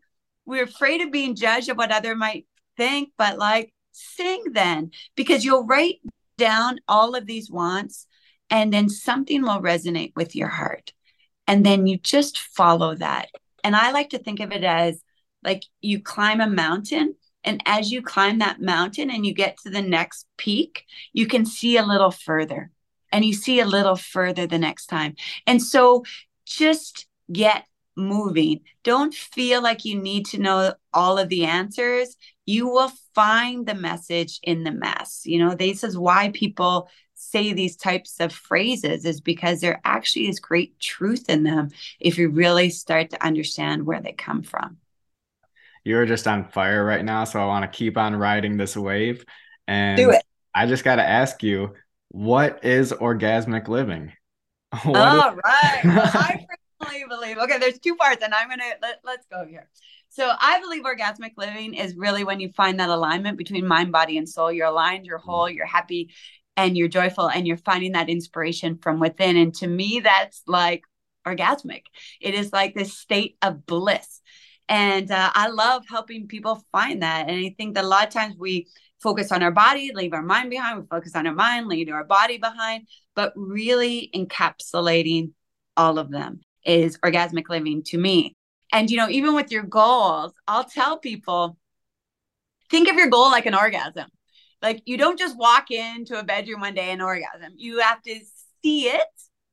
we're afraid of being judged of what other might think, but like sing then because you'll write down all of these wants and then something will resonate with your heart and then you just follow that. And I like to think of it as like you climb a mountain. And as you climb that mountain and you get to the next peak, you can see a little further and you see a little further the next time. And so just get moving. Don't feel like you need to know all of the answers. You will find the message in the mess. You know, this is why people say these types of phrases is because there actually is great truth in them if you really start to understand where they come from. You're just on fire right now, so I want to keep on riding this wave. And do it. I just got to ask you, what is orgasmic living? What All is- right. Well, I personally believe. Okay, there's two parts, and I'm gonna let, let's go here. So I believe orgasmic living is really when you find that alignment between mind, body, and soul. You're aligned, you're mm-hmm. whole, you're happy, and you're joyful and you're finding that inspiration from within. And to me, that's like orgasmic. It is like this state of bliss. And uh, I love helping people find that. And I think that a lot of times we focus on our body, leave our mind behind. We focus on our mind, leave our body behind. But really encapsulating all of them is orgasmic living to me. And, you know, even with your goals, I'll tell people think of your goal like an orgasm. Like you don't just walk into a bedroom one day and orgasm. You have to see it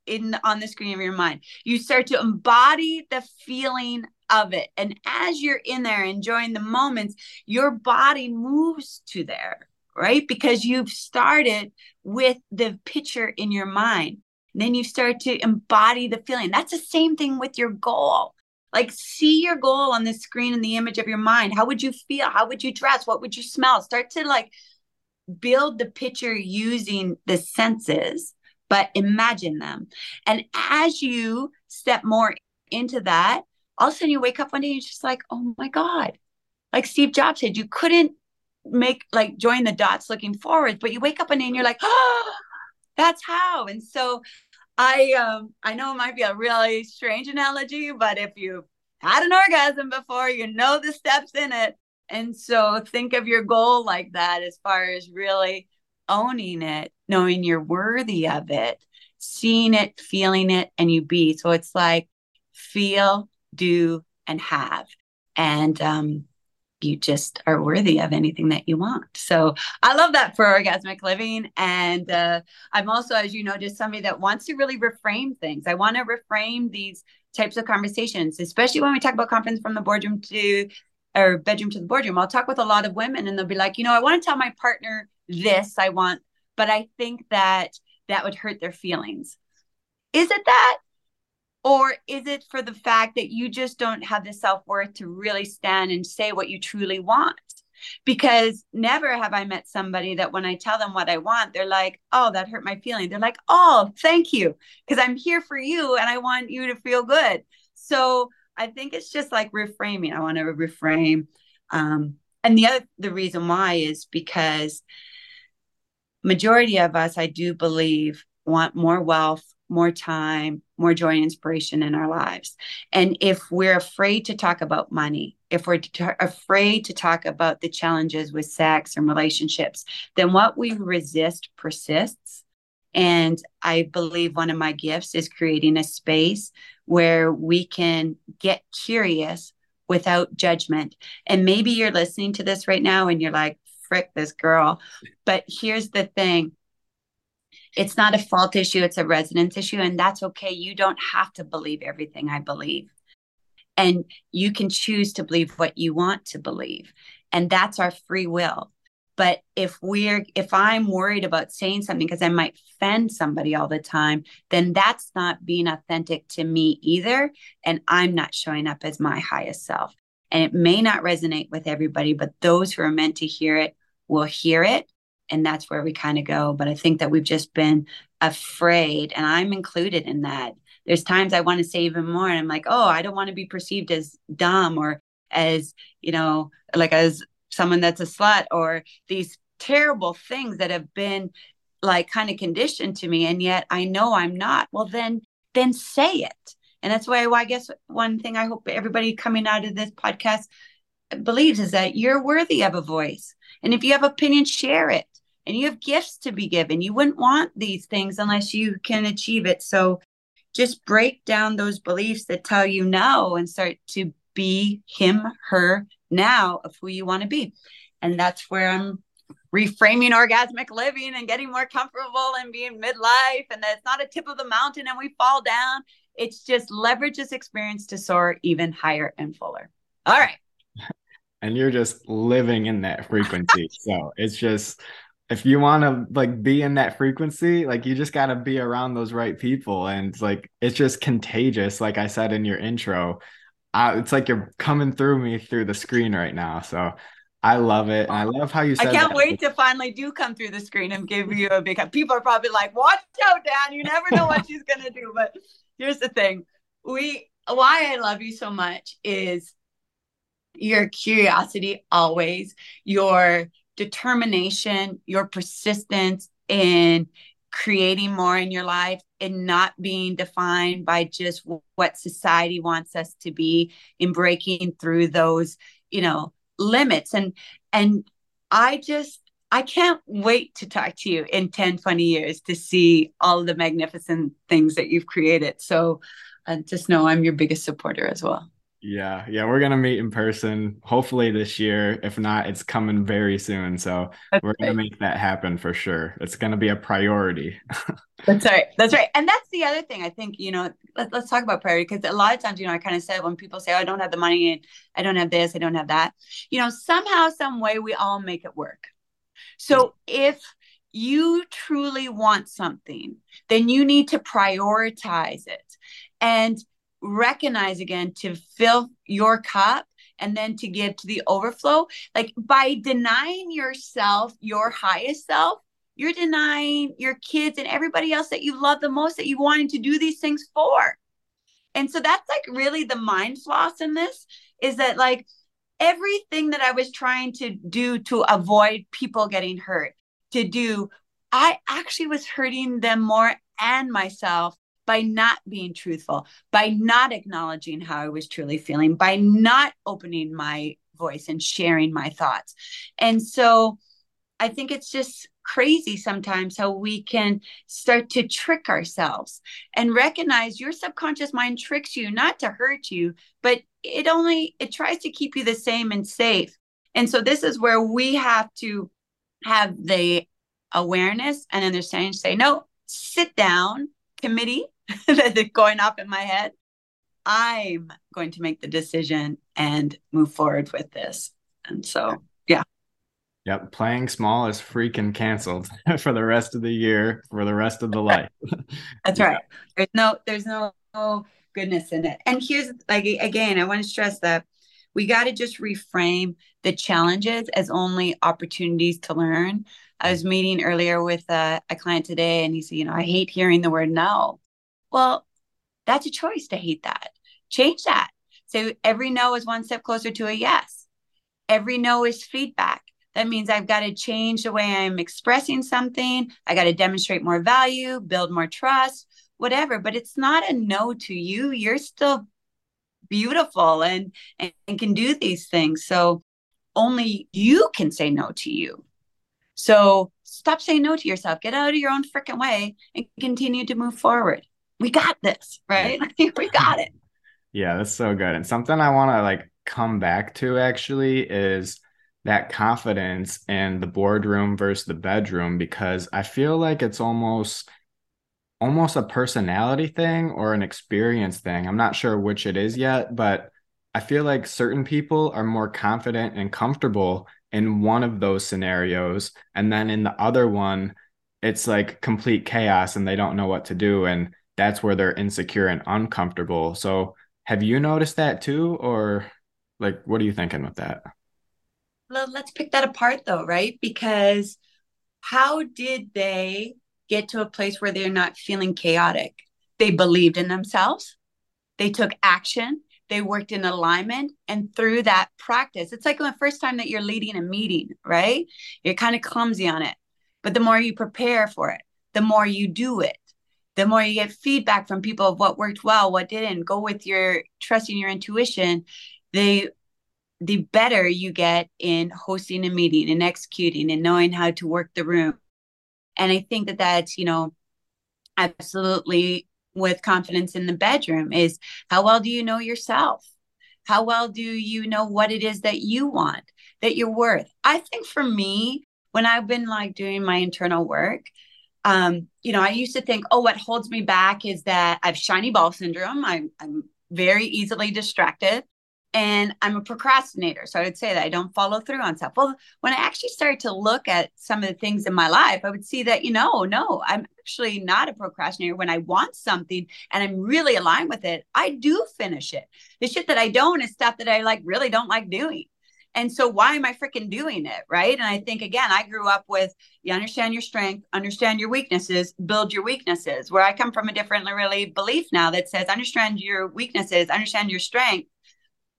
in on the screen of your mind. You start to embody the feeling of it. And as you're in there enjoying the moments, your body moves to there, right? Because you've started with the picture in your mind. then you start to embody the feeling. That's the same thing with your goal. Like, see your goal on the screen in the image of your mind. How would you feel? How would you dress? What would you smell? Start to like build the picture using the senses, but imagine them. And as you step more into that, all of a sudden you wake up one day and you're just like, oh my God. Like Steve Jobs said, you couldn't make like join the dots looking forward, but you wake up one day and you're like, oh, that's how. And so I um I know it might be a really strange analogy, but if you had an orgasm before, you know the steps in it. And so think of your goal like that as far as really owning it, knowing you're worthy of it, seeing it, feeling it, and you be. So it's like feel, do, and have. And um, you just are worthy of anything that you want. So I love that for orgasmic living. And uh, I'm also, as you know, just somebody that wants to really reframe things. I want to reframe these types of conversations, especially when we talk about conference from the boardroom to or bedroom to the boardroom. I'll talk with a lot of women and they'll be like, you know, I want to tell my partner this, I want, but I think that that would hurt their feelings. Is it that? Or is it for the fact that you just don't have the self worth to really stand and say what you truly want? Because never have I met somebody that when I tell them what I want, they're like, oh, that hurt my feeling. They're like, oh, thank you. Because I'm here for you and I want you to feel good. So I think it's just like reframing. I want to reframe. Um, and the other the reason why is because majority of us, I do believe, want more wealth, more time, more joy and inspiration in our lives. And if we're afraid to talk about money, if we're t- afraid to talk about the challenges with sex and relationships, then what we resist persists. And I believe one of my gifts is creating a space where we can get curious without judgment. And maybe you're listening to this right now and you're like, frick this girl. But here's the thing it's not a fault issue, it's a resonance issue. And that's okay. You don't have to believe everything I believe. And you can choose to believe what you want to believe. And that's our free will. But if we're, if I'm worried about saying something because I might offend somebody all the time, then that's not being authentic to me either. And I'm not showing up as my highest self. And it may not resonate with everybody, but those who are meant to hear it will hear it and that's where we kind of go but i think that we've just been afraid and i'm included in that there's times i want to say even more and i'm like oh i don't want to be perceived as dumb or as you know like as someone that's a slut or these terrible things that have been like kind of conditioned to me and yet i know i'm not well then then say it and that's why well, i guess one thing i hope everybody coming out of this podcast believes is that you're worthy of a voice and if you have opinions share it and you have gifts to be given. You wouldn't want these things unless you can achieve it. So just break down those beliefs that tell you no and start to be him, her now of who you want to be. And that's where I'm reframing orgasmic living and getting more comfortable and being midlife. And that it's not a tip of the mountain and we fall down. It's just leverage this experience to soar even higher and fuller. All right. And you're just living in that frequency. so it's just if you want to like be in that frequency like you just got to be around those right people and like it's just contagious like i said in your intro uh, it's like you're coming through me through the screen right now so i love it and i love how you said i can't that. wait to finally do come through the screen and give you a big people are probably like watch out dan you never know what she's gonna do but here's the thing we why i love you so much is your curiosity always your determination, your persistence in creating more in your life and not being defined by just what society wants us to be in breaking through those you know limits. And and i just i can't wait to talk to you in 10 20 years to see all the magnificent things that you've created. So uh, just know i'm your biggest supporter as well yeah, yeah, we're gonna meet in person hopefully this year. If not, it's coming very soon. So that's we're gonna make that happen for sure. It's gonna be a priority. that's right. That's right. And that's the other thing. I think, you know, let, let's talk about priority because a lot of times, you know, I kind of said when people say, oh, I don't have the money and I don't have this, I don't have that, you know, somehow, some way we all make it work. So if you truly want something, then you need to prioritize it. And recognize again to fill your cup and then to give to the overflow. Like by denying yourself your highest self, you're denying your kids and everybody else that you love the most that you wanted to do these things for. And so that's like really the mind floss in this is that like everything that I was trying to do to avoid people getting hurt, to do, I actually was hurting them more and myself by not being truthful, by not acknowledging how I was truly feeling, by not opening my voice and sharing my thoughts. And so I think it's just crazy sometimes how we can start to trick ourselves and recognize your subconscious mind tricks you not to hurt you but it only it tries to keep you the same and safe and so this is where we have to have the awareness and understanding to say no sit down committee that's going off in my head i'm going to make the decision and move forward with this and so yeah Yep, playing small is freaking canceled for the rest of the year, for the rest of the life. That's yeah. right. There's no, there's no goodness in it. And here's like again, I want to stress that we got to just reframe the challenges as only opportunities to learn. I was meeting earlier with a, a client today, and he said, "You know, I hate hearing the word no." Well, that's a choice to hate that. Change that. So every no is one step closer to a yes. Every no is feedback that means I've got to change the way I'm expressing something. I got to demonstrate more value, build more trust, whatever. But it's not a no to you. You're still beautiful and, and, and can do these things. So only you can say no to you. So stop saying no to yourself. Get out of your own freaking way and continue to move forward. We got this, right? we got it. Yeah, that's so good. And something I want to like come back to actually is that confidence in the boardroom versus the bedroom because I feel like it's almost almost a personality thing or an experience thing. I'm not sure which it is yet, but I feel like certain people are more confident and comfortable in one of those scenarios and then in the other one it's like complete chaos and they don't know what to do and that's where they're insecure and uncomfortable. So have you noticed that too or like what are you thinking with that? Well, let's pick that apart though, right? Because how did they get to a place where they're not feeling chaotic? They believed in themselves, they took action, they worked in alignment, and through that practice, it's like the first time that you're leading a meeting, right? You're kind of clumsy on it. But the more you prepare for it, the more you do it, the more you get feedback from people of what worked well, what didn't. Go with your trusting your intuition. the the better you get in hosting a meeting and executing and knowing how to work the room. And I think that that's, you know, absolutely with confidence in the bedroom is how well do you know yourself? How well do you know what it is that you want, that you're worth? I think for me, when I've been like doing my internal work, um, you know, I used to think, oh, what holds me back is that I've shiny ball syndrome. I'm, I'm very easily distracted and I'm a procrastinator. So I would say that I don't follow through on stuff. Well, when I actually started to look at some of the things in my life, I would see that, you know, no, I'm actually not a procrastinator. When I want something and I'm really aligned with it, I do finish it. The shit that I don't is stuff that I like really don't like doing. And so why am I freaking doing it? Right. And I think again, I grew up with you understand your strength, understand your weaknesses, build your weaknesses. Where I come from a different really belief now that says understand your weaknesses, understand your strength,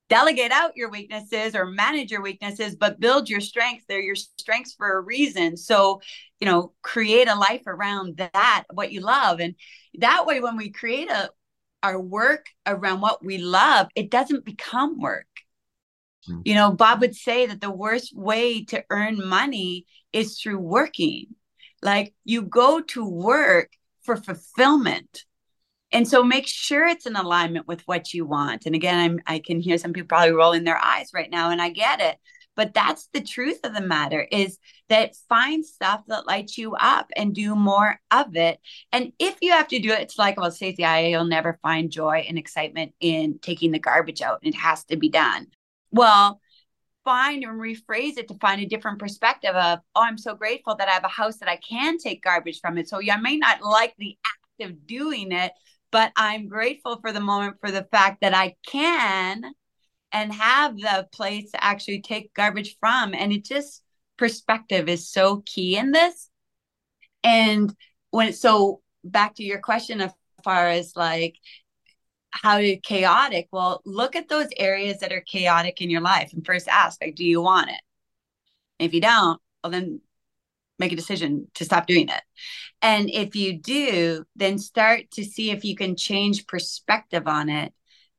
delegate out your weaknesses or manage your weaknesses but build your strengths. They're your strengths for a reason. So you know create a life around that what you love. And that way when we create a our work around what we love it doesn't become work. Mm. you know bob would say that the worst way to earn money is through working. Like you go to work for fulfillment and so make sure it's in alignment with what you want. And again i'm i can hear some people probably rolling their eyes right now and i get it. But that's the truth of the matter is that find stuff that lights you up and do more of it. And if you have to do it it's like well stacey i you'll never find joy and excitement in taking the garbage out. It has to be done. Well find and rephrase it to find a different perspective of oh i'm so grateful that i have a house that i can take garbage from it. So yeah, i may not like the act of doing it but I'm grateful for the moment for the fact that I can and have the place to actually take garbage from. And it just perspective is so key in this. And when so back to your question as far as like how chaotic? Well, look at those areas that are chaotic in your life and first ask, like, do you want it? If you don't, well, then make a decision to stop doing it. And if you do, then start to see if you can change perspective on it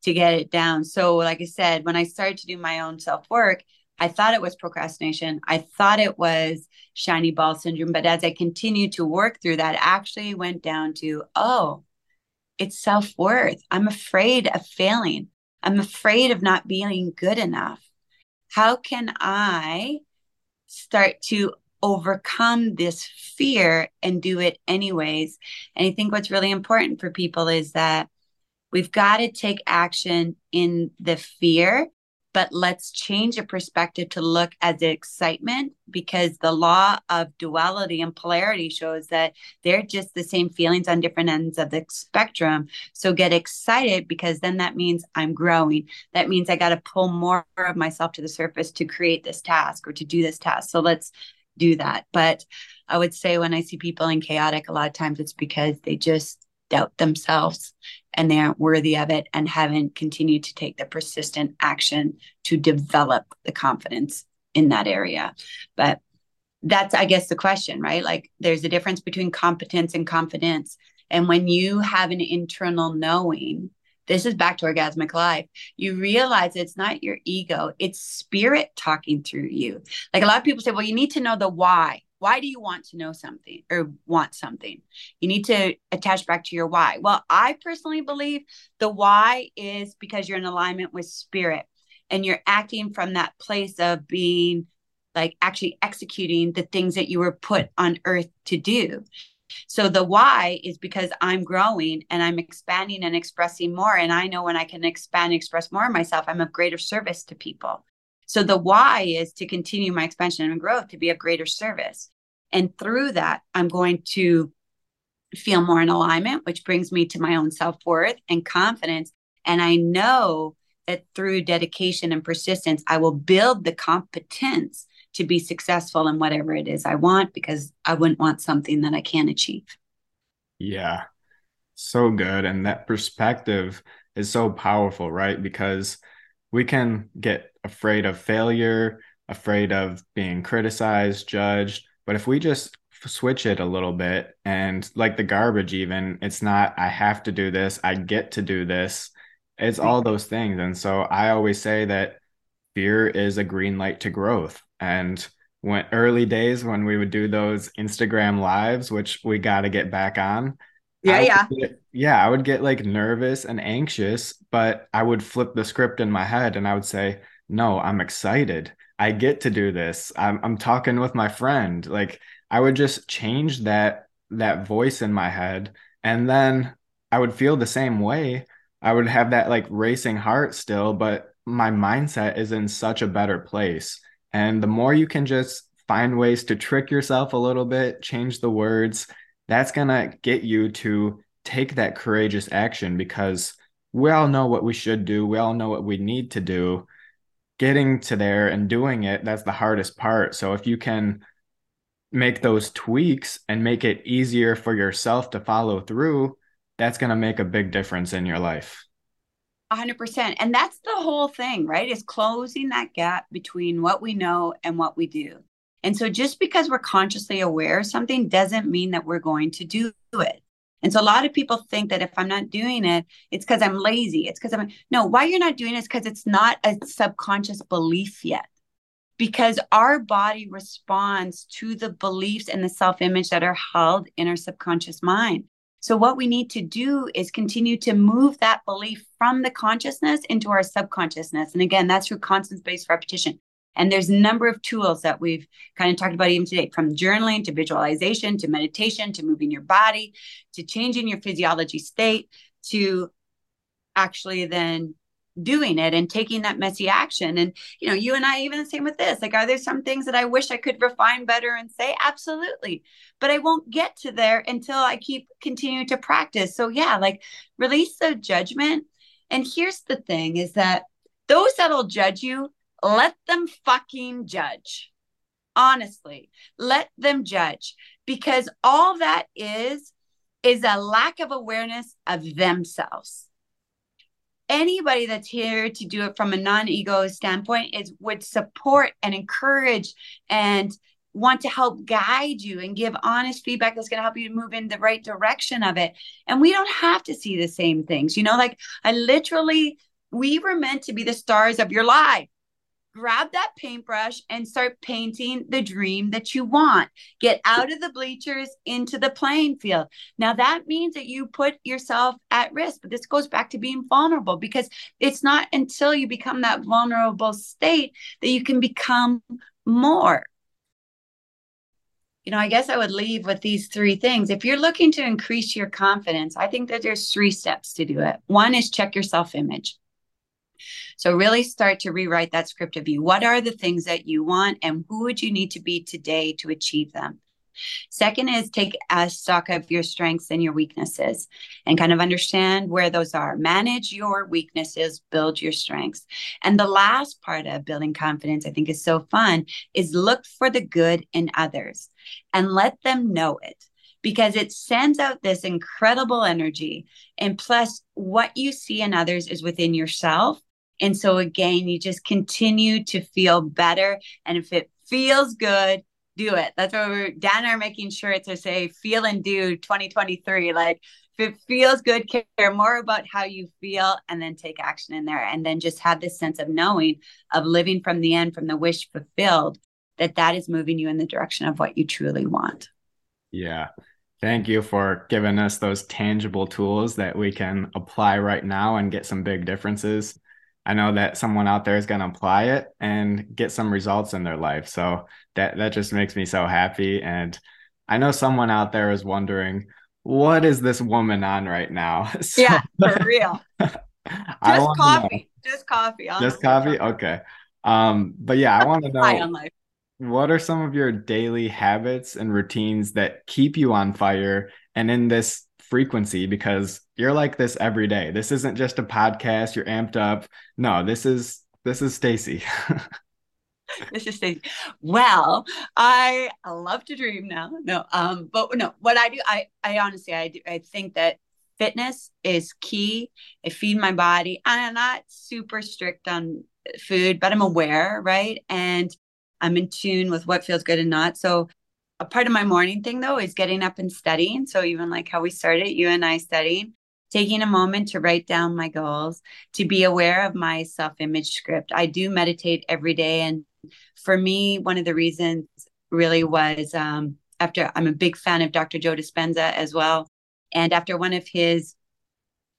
to get it down. So, like I said, when I started to do my own self work, I thought it was procrastination. I thought it was shiny ball syndrome. But as I continued to work through that, actually went down to, oh, it's self worth. I'm afraid of failing. I'm afraid of not being good enough. How can I start to overcome this fear and do it anyways? And I think what's really important for people is that we've got to take action in the fear but let's change the perspective to look at the excitement because the law of duality and polarity shows that they're just the same feelings on different ends of the spectrum. So get excited because then that means I'm growing. That means I got to pull more of myself to the surface to create this task or to do this task. So let's do that. But I would say when I see people in chaotic, a lot of times it's because they just doubt themselves and they aren't worthy of it and haven't continued to take the persistent action to develop the confidence in that area. But that's, I guess, the question, right? Like there's a difference between competence and confidence. And when you have an internal knowing, this is back to orgasmic life. You realize it's not your ego, it's spirit talking through you. Like a lot of people say, well, you need to know the why. Why do you want to know something or want something? You need to attach back to your why. Well, I personally believe the why is because you're in alignment with spirit and you're acting from that place of being like actually executing the things that you were put on earth to do. So the why is because I'm growing and I'm expanding and expressing more. And I know when I can expand and express more of myself, I'm of greater service to people. So the why is to continue my expansion and growth to be of greater service. And through that, I'm going to feel more in alignment, which brings me to my own self worth and confidence. And I know that through dedication and persistence, I will build the competence to be successful in whatever it is I want because I wouldn't want something that I can't achieve. Yeah, so good. And that perspective is so powerful, right? Because we can get afraid of failure, afraid of being criticized, judged. But if we just switch it a little bit and like the garbage, even, it's not, I have to do this, I get to do this. It's all those things. And so I always say that fear is a green light to growth. And when early days when we would do those Instagram lives, which we got to get back on. Yeah, yeah. Get, yeah, I would get like nervous and anxious, but I would flip the script in my head and I would say, no, I'm excited. I get to do this. I'm I'm talking with my friend. Like I would just change that that voice in my head and then I would feel the same way. I would have that like racing heart still, but my mindset is in such a better place. And the more you can just find ways to trick yourself a little bit, change the words, that's going to get you to take that courageous action because we all know what we should do. We all know what we need to do. Getting to there and doing it that's the hardest part. So if you can make those tweaks and make it easier for yourself to follow through that's going to make a big difference in your life 100% and that's the whole thing right is closing that gap between what we know and what we do and so just because we're consciously aware of something doesn't mean that we're going to do it and so a lot of people think that if I'm not doing it, it's because I'm lazy. It's because I'm no, why you're not doing it is because it's not a subconscious belief yet. Because our body responds to the beliefs and the self image that are held in our subconscious mind. So, what we need to do is continue to move that belief from the consciousness into our subconsciousness. And again, that's through constant spaced repetition. And there's a number of tools that we've kind of talked about even today, from journaling to visualization to meditation to moving your body to changing your physiology state to actually then doing it and taking that messy action. And, you know, you and I, even the same with this, like, are there some things that I wish I could refine better and say? Absolutely. But I won't get to there until I keep continuing to practice. So, yeah, like release the judgment. And here's the thing is that those that'll judge you, let them fucking judge. Honestly, let them judge because all that is is a lack of awareness of themselves. Anybody that's here to do it from a non-ego standpoint is would support and encourage and want to help guide you and give honest feedback that's going to help you move in the right direction of it. And we don't have to see the same things you know like i literally we were meant to be the stars of your life grab that paintbrush and start painting the dream that you want. Get out of the bleachers into the playing field. Now, that means that you put yourself at risk, but this goes back to being vulnerable because it's not until you become that vulnerable state that you can become more. You know, I guess I would leave with these three things. If you're looking to increase your confidence, I think that there's three steps to do it. One is check your self image. So really start to rewrite that script of you. What are the things that you want and who would you need to be today to achieve them? Second is take a stock of your strengths and your weaknesses and kind of understand where those are. Manage your weaknesses, build your strengths. And the last part of building confidence, I think is so fun, is look for the good in others and let them know it because it sends out this incredible energy. And plus, what you see in others is within yourself. And so, again, you just continue to feel better. And if it feels good, do it. That's why we're I are making sure to say feel and do 2023. Like if it feels good, care more about how you feel and then take action in there. And then just have this sense of knowing of living from the end, from the wish fulfilled, that that is moving you in the direction of what you truly want. Yeah. Thank you for giving us those tangible tools that we can apply right now and get some big differences. I know that someone out there is going to apply it and get some results in their life. So that that just makes me so happy and I know someone out there is wondering what is this woman on right now? So, yeah, for real. just coffee. Just coffee. Honestly. Just coffee. Okay. Um, but yeah, I want to know what are some of your daily habits and routines that keep you on fire and in this frequency because you're like this every day. This isn't just a podcast, you're amped up. No, this is this is Stacey. this is Stacey. Well, I love to dream now. No, um, but no, what I do, I I honestly I do I think that fitness is key. I feed my body. I'm not super strict on food, but I'm aware, right? And I'm in tune with what feels good and not. So a part of my morning thing though is getting up and studying. So even like how we started, you and I studying, taking a moment to write down my goals, to be aware of my self-image script. I do meditate every day. And for me, one of the reasons really was um, after I'm a big fan of Dr. Joe Dispenza as well. And after one of his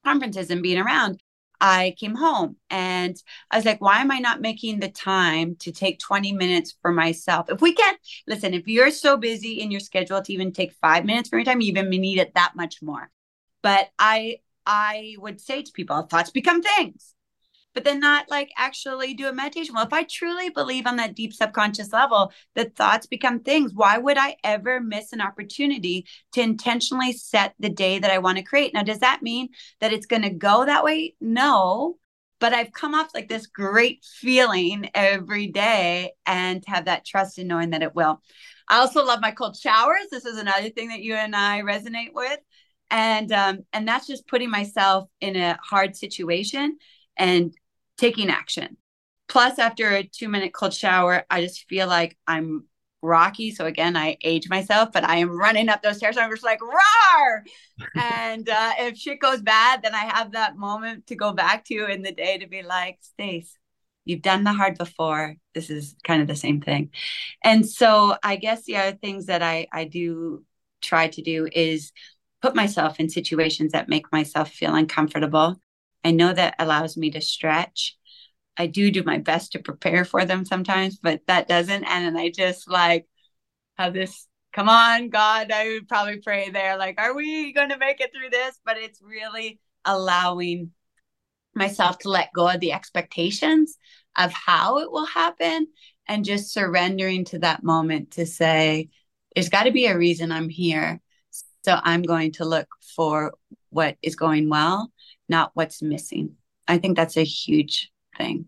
conferences and being around, I came home and I was like, why am I not making the time to take 20 minutes for myself? If we can't listen, if you're so busy in your schedule to even take five minutes for your time, you even need it that much more. But I I would say to people, thoughts become things but then not like actually do a meditation. Well, if I truly believe on that deep subconscious level that thoughts become things, why would I ever miss an opportunity to intentionally set the day that I want to create? Now, does that mean that it's going to go that way? No. But I've come off like this great feeling every day and have that trust in knowing that it will. I also love my cold showers. This is another thing that you and I resonate with. And um, and that's just putting myself in a hard situation and taking action. Plus, after a two minute cold shower, I just feel like I'm rocky. So again, I age myself, but I am running up those stairs. I'm just like, roar. and uh, if shit goes bad, then I have that moment to go back to in the day to be like, Stace, you've done the hard before. This is kind of the same thing. And so I guess the other things that I, I do try to do is put myself in situations that make myself feel uncomfortable I know that allows me to stretch. I do do my best to prepare for them sometimes, but that doesn't. And then I just like have this, come on, God, I would probably pray there, like, are we going to make it through this? But it's really allowing myself to let go of the expectations of how it will happen and just surrendering to that moment to say, there's got to be a reason I'm here. So I'm going to look for what is going well not what's missing. I think that's a huge thing.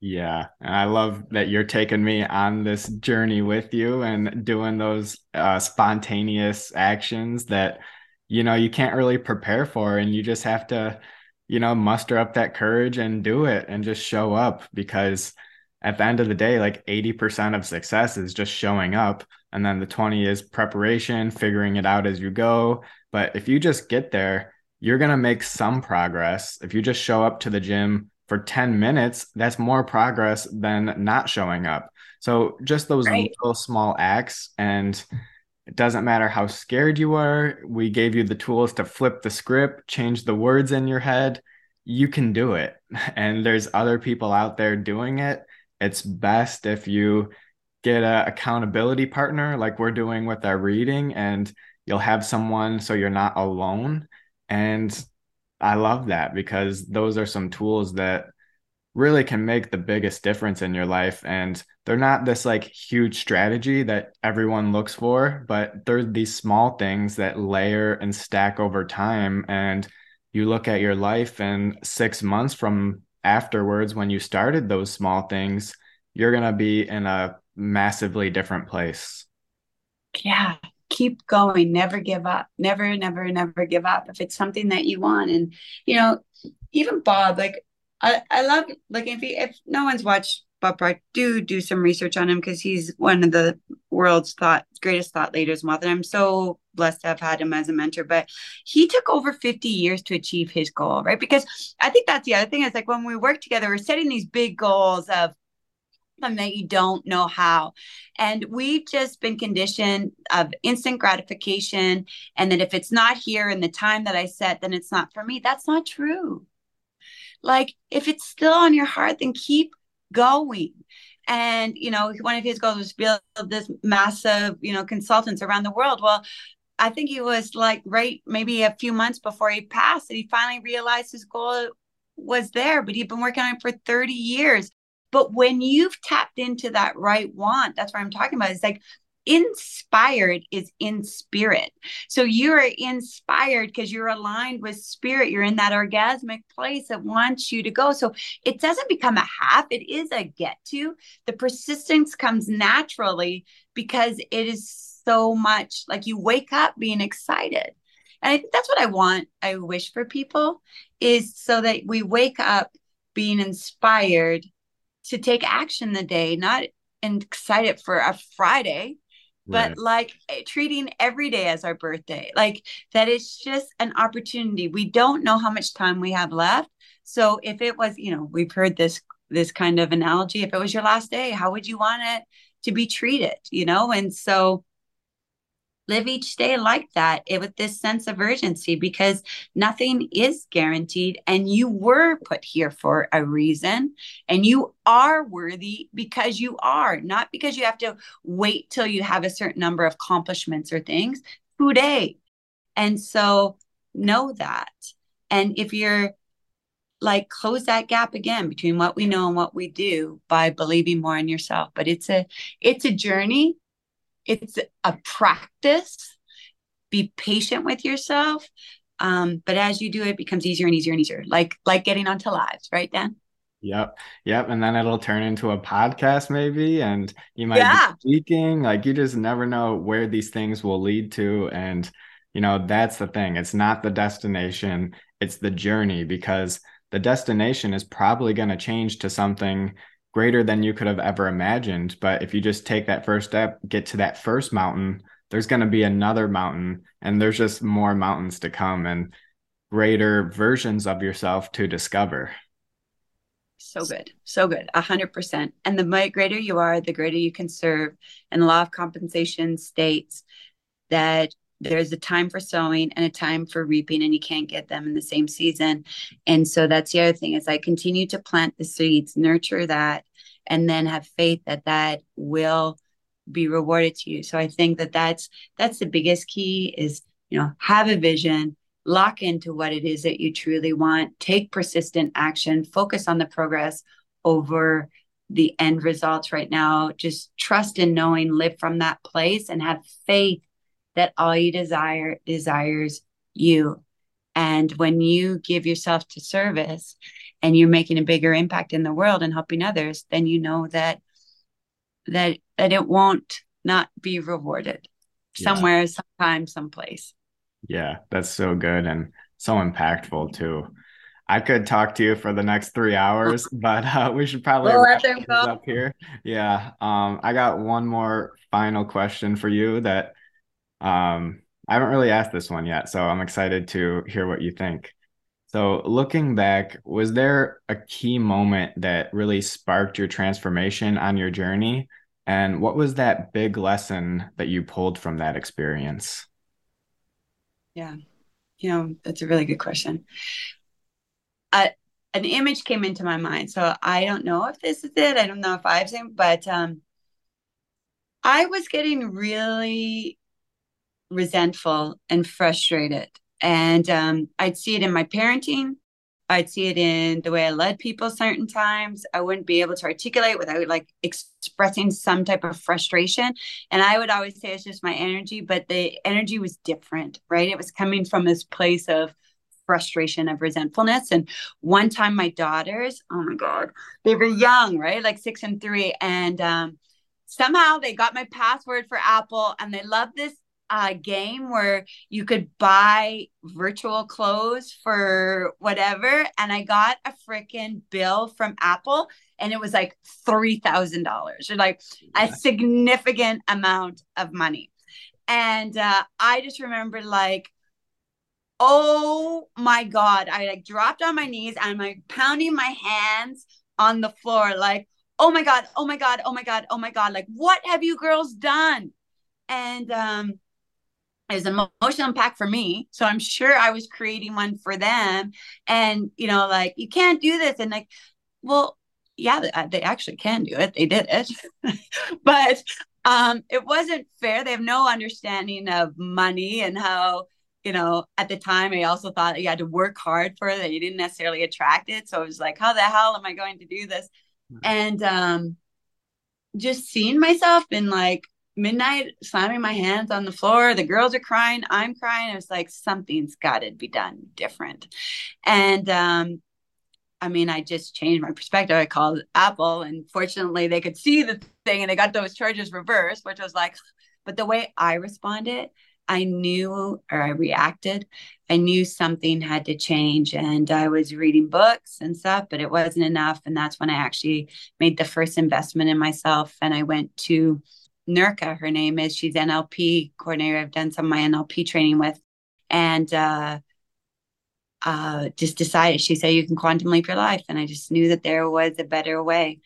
Yeah. And I love that you're taking me on this journey with you and doing those uh, spontaneous actions that, you know, you can't really prepare for. And you just have to, you know, muster up that courage and do it and just show up because at the end of the day, like 80% of success is just showing up. And then the 20 is preparation, figuring it out as you go. But if you just get there, you're going to make some progress. If you just show up to the gym for 10 minutes, that's more progress than not showing up. So just those right. little small acts and it doesn't matter how scared you are. We gave you the tools to flip the script, change the words in your head. You can do it. And there's other people out there doing it. It's best if you get an accountability partner like we're doing with our reading and you'll have someone so you're not alone. And I love that because those are some tools that really can make the biggest difference in your life. And they're not this like huge strategy that everyone looks for, but they're these small things that layer and stack over time. And you look at your life, and six months from afterwards, when you started those small things, you're going to be in a massively different place. Yeah. Keep going. Never give up. Never, never, never give up. If it's something that you want. And, you know, even Bob, like I, I love like if he, if no one's watched Bob Proctor, do do some research on him because he's one of the world's thought greatest thought leaders. And I'm so blessed to have had him as a mentor. But he took over 50 years to achieve his goal, right? Because I think that's the other thing is like when we work together, we're setting these big goals of something that you don't know how. And we've just been conditioned of instant gratification. And that if it's not here in the time that I set, then it's not for me. That's not true. Like if it's still on your heart, then keep going. And, you know, one of his goals was to build this massive, you know, consultants around the world. Well, I think he was like right maybe a few months before he passed and he finally realized his goal was there, but he'd been working on it for 30 years. But when you've tapped into that right want, that's what I'm talking about. It's like inspired is in spirit. So you're inspired because you're aligned with spirit. You're in that orgasmic place that wants you to go. So it doesn't become a half, it is a get to. The persistence comes naturally because it is so much like you wake up being excited. And I think that's what I want, I wish for people is so that we wake up being inspired to take action the day, not excited for a Friday, but right. like eh, treating every day as our birthday. Like that is just an opportunity. We don't know how much time we have left. So if it was you know we've heard this this kind of analogy if it was your last day how would you want it to be treated you know? And so live each day like that it, with this sense of urgency because nothing is guaranteed and you were put here for a reason and you are worthy because you are not because you have to wait till you have a certain number of accomplishments or things today. And so know that. And if you're like close that gap again between what we know and what we do by believing more in yourself. But it's a it's a journey it's a practice. Be patient with yourself. Um, but as you do it, it becomes easier and easier and easier. Like like getting onto lives, right, Dan? Yep. Yep. And then it'll turn into a podcast maybe. And you might yeah. be speaking. Like you just never know where these things will lead to. And you know, that's the thing. It's not the destination, it's the journey because the destination is probably going to change to something greater than you could have ever imagined. But if you just take that first step, get to that first mountain, there's going to be another mountain, and there's just more mountains to come and greater versions of yourself to discover. So good. So good. A hundred percent. And the greater you are, the greater you can serve. And the law of compensation states that there's a time for sowing and a time for reaping and you can't get them in the same season. And so that's the other thing is i continue to plant the seeds nurture that and then have faith that that will be rewarded to you. So i think that that's that's the biggest key is you know have a vision lock into what it is that you truly want take persistent action focus on the progress over the end results right now. Just trust in knowing live from that place and have faith that all you desire desires you. And when you give yourself to service and you're making a bigger impact in the world and helping others, then you know that that that it won't not be rewarded yeah. somewhere, sometime, someplace. Yeah, that's so good and so impactful too. I could talk to you for the next three hours, but uh, we should probably We'll wrap let them go. up here. Yeah. Um, I got one more final question for you that um, I haven't really asked this one yet, so I'm excited to hear what you think. So, looking back, was there a key moment that really sparked your transformation on your journey? And what was that big lesson that you pulled from that experience? Yeah, you know, that's a really good question. Uh, an image came into my mind. So I don't know if this is it. I don't know if I've seen, but um, I was getting really resentful and frustrated. And um, I'd see it in my parenting. I'd see it in the way I led people certain times. I wouldn't be able to articulate without like expressing some type of frustration. And I would always say it's just my energy, but the energy was different, right? It was coming from this place of frustration, of resentfulness. And one time my daughters, oh my God, they were young, right? Like six and three. And um, somehow they got my password for Apple and they loved this uh, game where you could buy virtual clothes for whatever. And I got a freaking bill from Apple and it was like $3,000 or like a significant amount of money. And uh, I just remember like, oh my God, I like dropped on my knees and I'm like pounding my hands on the floor, like, oh my God, oh my God, oh my God, oh my God, like, what have you girls done? And um, was an emotional impact for me. So I'm sure I was creating one for them. And, you know, like, you can't do this. And like, well, yeah, they, uh, they actually can do it. They did it. but um, it wasn't fair. They have no understanding of money and how, you know, at the time, I also thought you had to work hard for it, that you didn't necessarily attract it. So it was like, how the hell am I going to do this? Mm-hmm. And um, just seeing myself in like midnight slamming my hands on the floor. The girls are crying. I'm crying. It was like something's got to be done different. And um, I mean, I just changed my perspective. I called Apple, and fortunately, they could see the thing and they got those charges reversed, which was like, but the way I responded, I knew or I reacted. I knew something had to change. And I was reading books and stuff, but it wasn't enough. And that's when I actually made the first investment in myself. And I went to Nurka, her name is. She's NLP coordinator. I've done some of my NLP training with. And uh, uh, just decided, she said, you can quantum leap your life. And I just knew that there was a better way.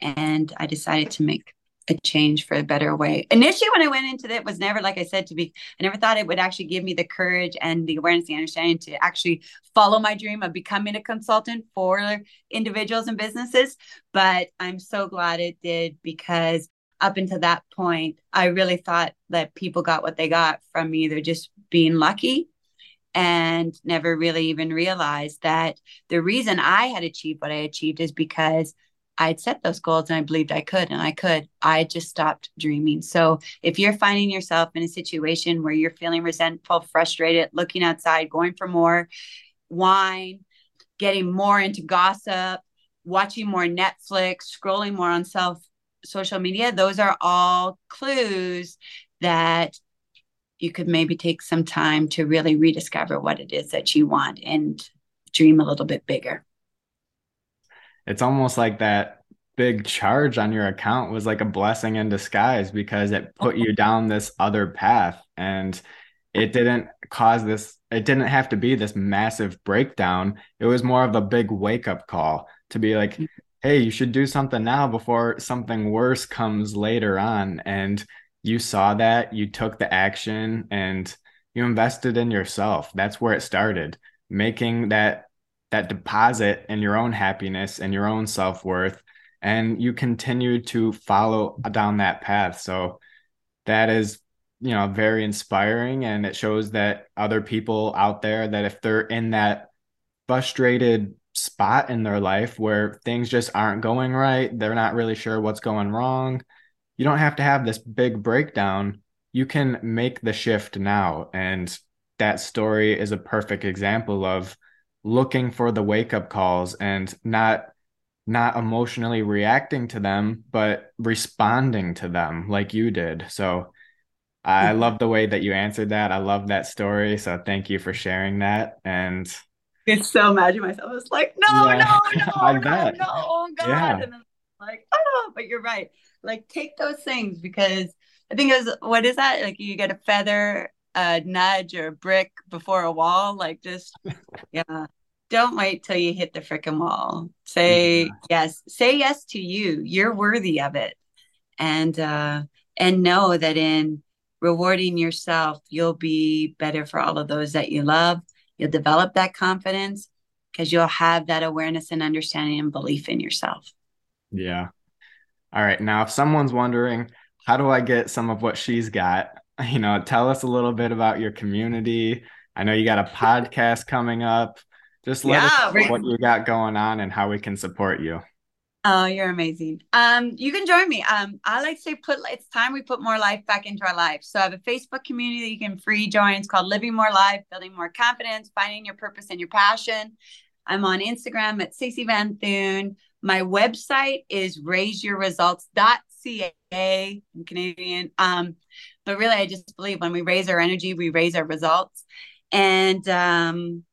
And I decided to make a change for a better way. Initially, when I went into it, was never like I said to be. I never thought it would actually give me the courage and the awareness, the understanding to actually follow my dream of becoming a consultant for individuals and businesses. But I'm so glad it did because up until that point, I really thought that people got what they got from either just being lucky and never really even realized that the reason I had achieved what I achieved is because I had set those goals and I believed I could and I could. I just stopped dreaming. So if you're finding yourself in a situation where you're feeling resentful, frustrated, looking outside, going for more wine, getting more into gossip, watching more Netflix, scrolling more on self social media, those are all clues that you could maybe take some time to really rediscover what it is that you want and dream a little bit bigger. It's almost like that big charge on your account was like a blessing in disguise because it put you down this other path. And it didn't cause this it didn't have to be this massive breakdown. It was more of a big wake up call to be like mm hey, you should do something now before something worse comes later on. And you saw that, you took the action, and you invested in yourself. That's where it started, making that that deposit in your own happiness and your own self-worth and you continue to follow down that path so that is you know very inspiring and it shows that other people out there that if they're in that frustrated spot in their life where things just aren't going right. They're not really sure what's going wrong. You don't have to have this big breakdown. You can make the shift now. And that story is a perfect example of looking for the wake up calls and not not emotionally reacting to them but responding to them like you did so i mm-hmm. love the way that you answered that i love that story so thank you for sharing that and It's so mad at myself. I was like, no, Yeah, no, I no, no, bet. no, oh God. Yeah. And I'm like, oh, but you're right. Like, take those things because I think it was, what is that? Like, you get a feather, a nudge, or a brick before a wall. Like, just, yeah. Don't wait till you hit the freaking wall. Say yes. Say yes to you. You're worthy of it. And, uh, and know that in rewarding yourself, you'll be better for all of those that you love. You'll develop that confidence because you'll have that awareness and understanding and belief in yourself. Yeah. All right. Now, if someone's wondering, how do I get some of what she's got? You know, tell us a little bit about your community. I know you got a podcast coming up. Just let Yeah, us know we're- what you got going on and how we can support you. Oh, you're amazing. Um, you can join me. Um, I like to say put it's time we put more life back into our lives. So I have a Facebook community that you can free join. It's called Living More Life, Building More Confidence, Finding Your Purpose and Your Passion. I'm on Instagram at Stacey Vanthuyne. My website is raiseyourresults.ca. I'm Canadian. Um, but really I just believe when we raise our energy, we raise our results. And um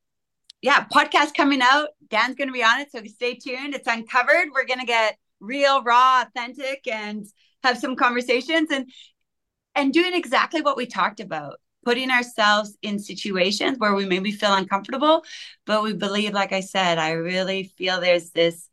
yeah, podcast coming out. Dan's going to be on it, so stay tuned. It's uncovered. We're going to get real, raw, authentic, and have some conversations and and doing exactly what we talked about. Putting ourselves in situations where we maybe feel uncomfortable, but we believe, like I said, I really feel there's this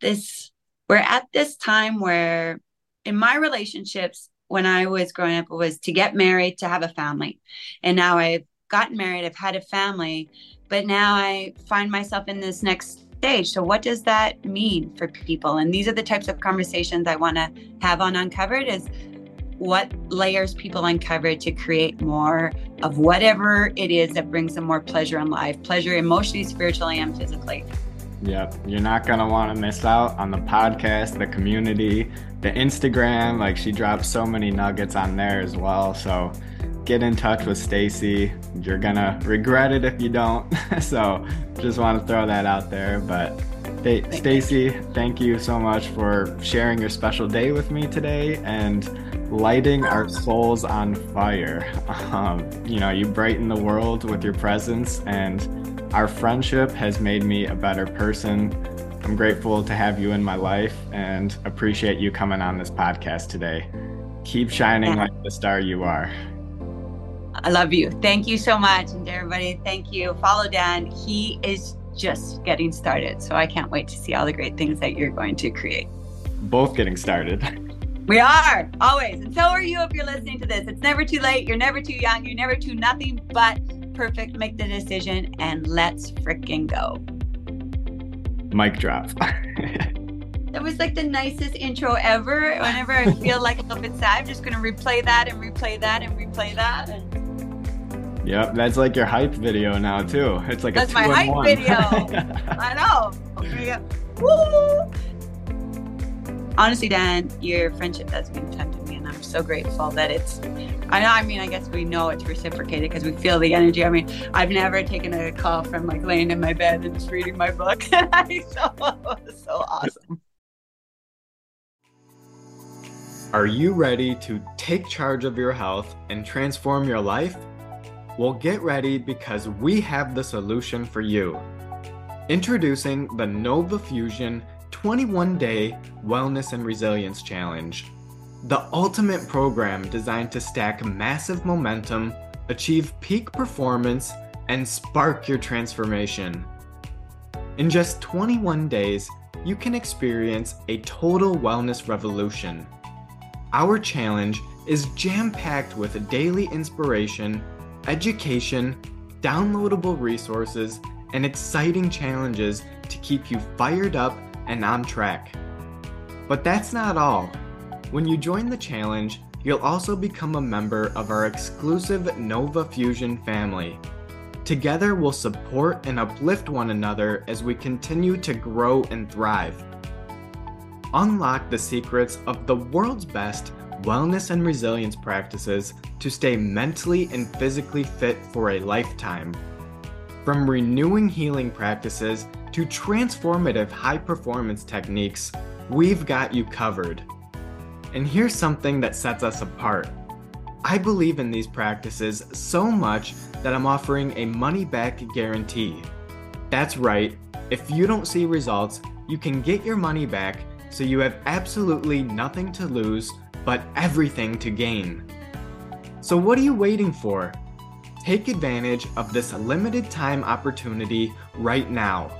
this we're at this time where in my relationships when I was growing up it was to get married, to have a family. And now I've gotten married, I've had a family, but now I find myself in this next stage. So, what does that mean for people? And these are the types of conversations I want to have on Uncovered is what layers people uncovered to create more of whatever it is that brings them more pleasure in life, pleasure emotionally, spiritually, and physically. Yep. You're not going to want to miss out on the podcast, the community, the Instagram. Like she drops so many nuggets on there as well. So get in touch with Stacey. You're to regret it if you don't. so just want to throw that out there. But hey, Stacey, thank you so much for sharing your special day with me today and lighting our souls on fire. Um, you know, you brighten the world with your presence and our friendship has made me a better person. I'm grateful to have you in my life and appreciate you coming on this podcast today. Keep shining like the star you are. I love you. Thank you so much. And everybody, thank you. Follow Dan. He is just getting started. So I can't wait to see all the great things that you're going to create. Both getting started. We are always. And so are you if you're listening to this. It's never too late. You're never too young. You're never too nothing but perfect. Make the decision and let's freaking go. Mic drop. That was like the nicest intro ever. Whenever I feel like a little bit sad, I'm just going to replay that and replay that and replay that. And yep, that's like your hype video now too. It's like That's a my two in hype one. video. I know. Yeah. Woo! Honestly, Dan, your friendship has been time to me, and I'm so grateful that it's. I know. I mean, I guess we know it's reciprocated because we feel the energy. I mean, I've never taken a call from like laying in my bed and just reading my book. so, so awesome. Are you ready to take charge of your health and transform your life? Well, get ready because we have the solution for you. Introducing the Nova Fusion 21 Day Wellness and Resilience Challenge, the ultimate program designed to stack massive momentum, achieve peak performance, and spark your transformation. In just 21 days, you can experience a total wellness revolution. Our challenge is jam packed with daily inspiration, education, downloadable resources, and exciting challenges to keep you fired up and on track. But that's not all. When you join the challenge, you'll also become a member of our exclusive Nova Fusion family. Together, we'll support and uplift one another as we continue to grow and thrive unlock the secrets of the world's best wellness and resilience practices to stay mentally and physically fit for a lifetime. From renewing healing practices to transformative high performance techniques, we've got you covered. And here's something that sets us apart I believe in these practices so much that I'm offering a money back guarantee. That's right, if you don't see results, you can get your money back so you have absolutely nothing to lose but everything to gain. So, what are you waiting for? Take advantage of this limited time opportunity right now.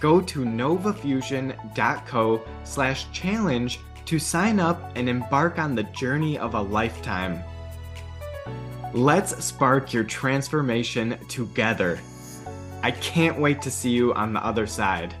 Go to novafusion.co slash challenge to sign up and embark on the journey of a lifetime. Let's spark your transformation together. I can't wait to see you on the other side.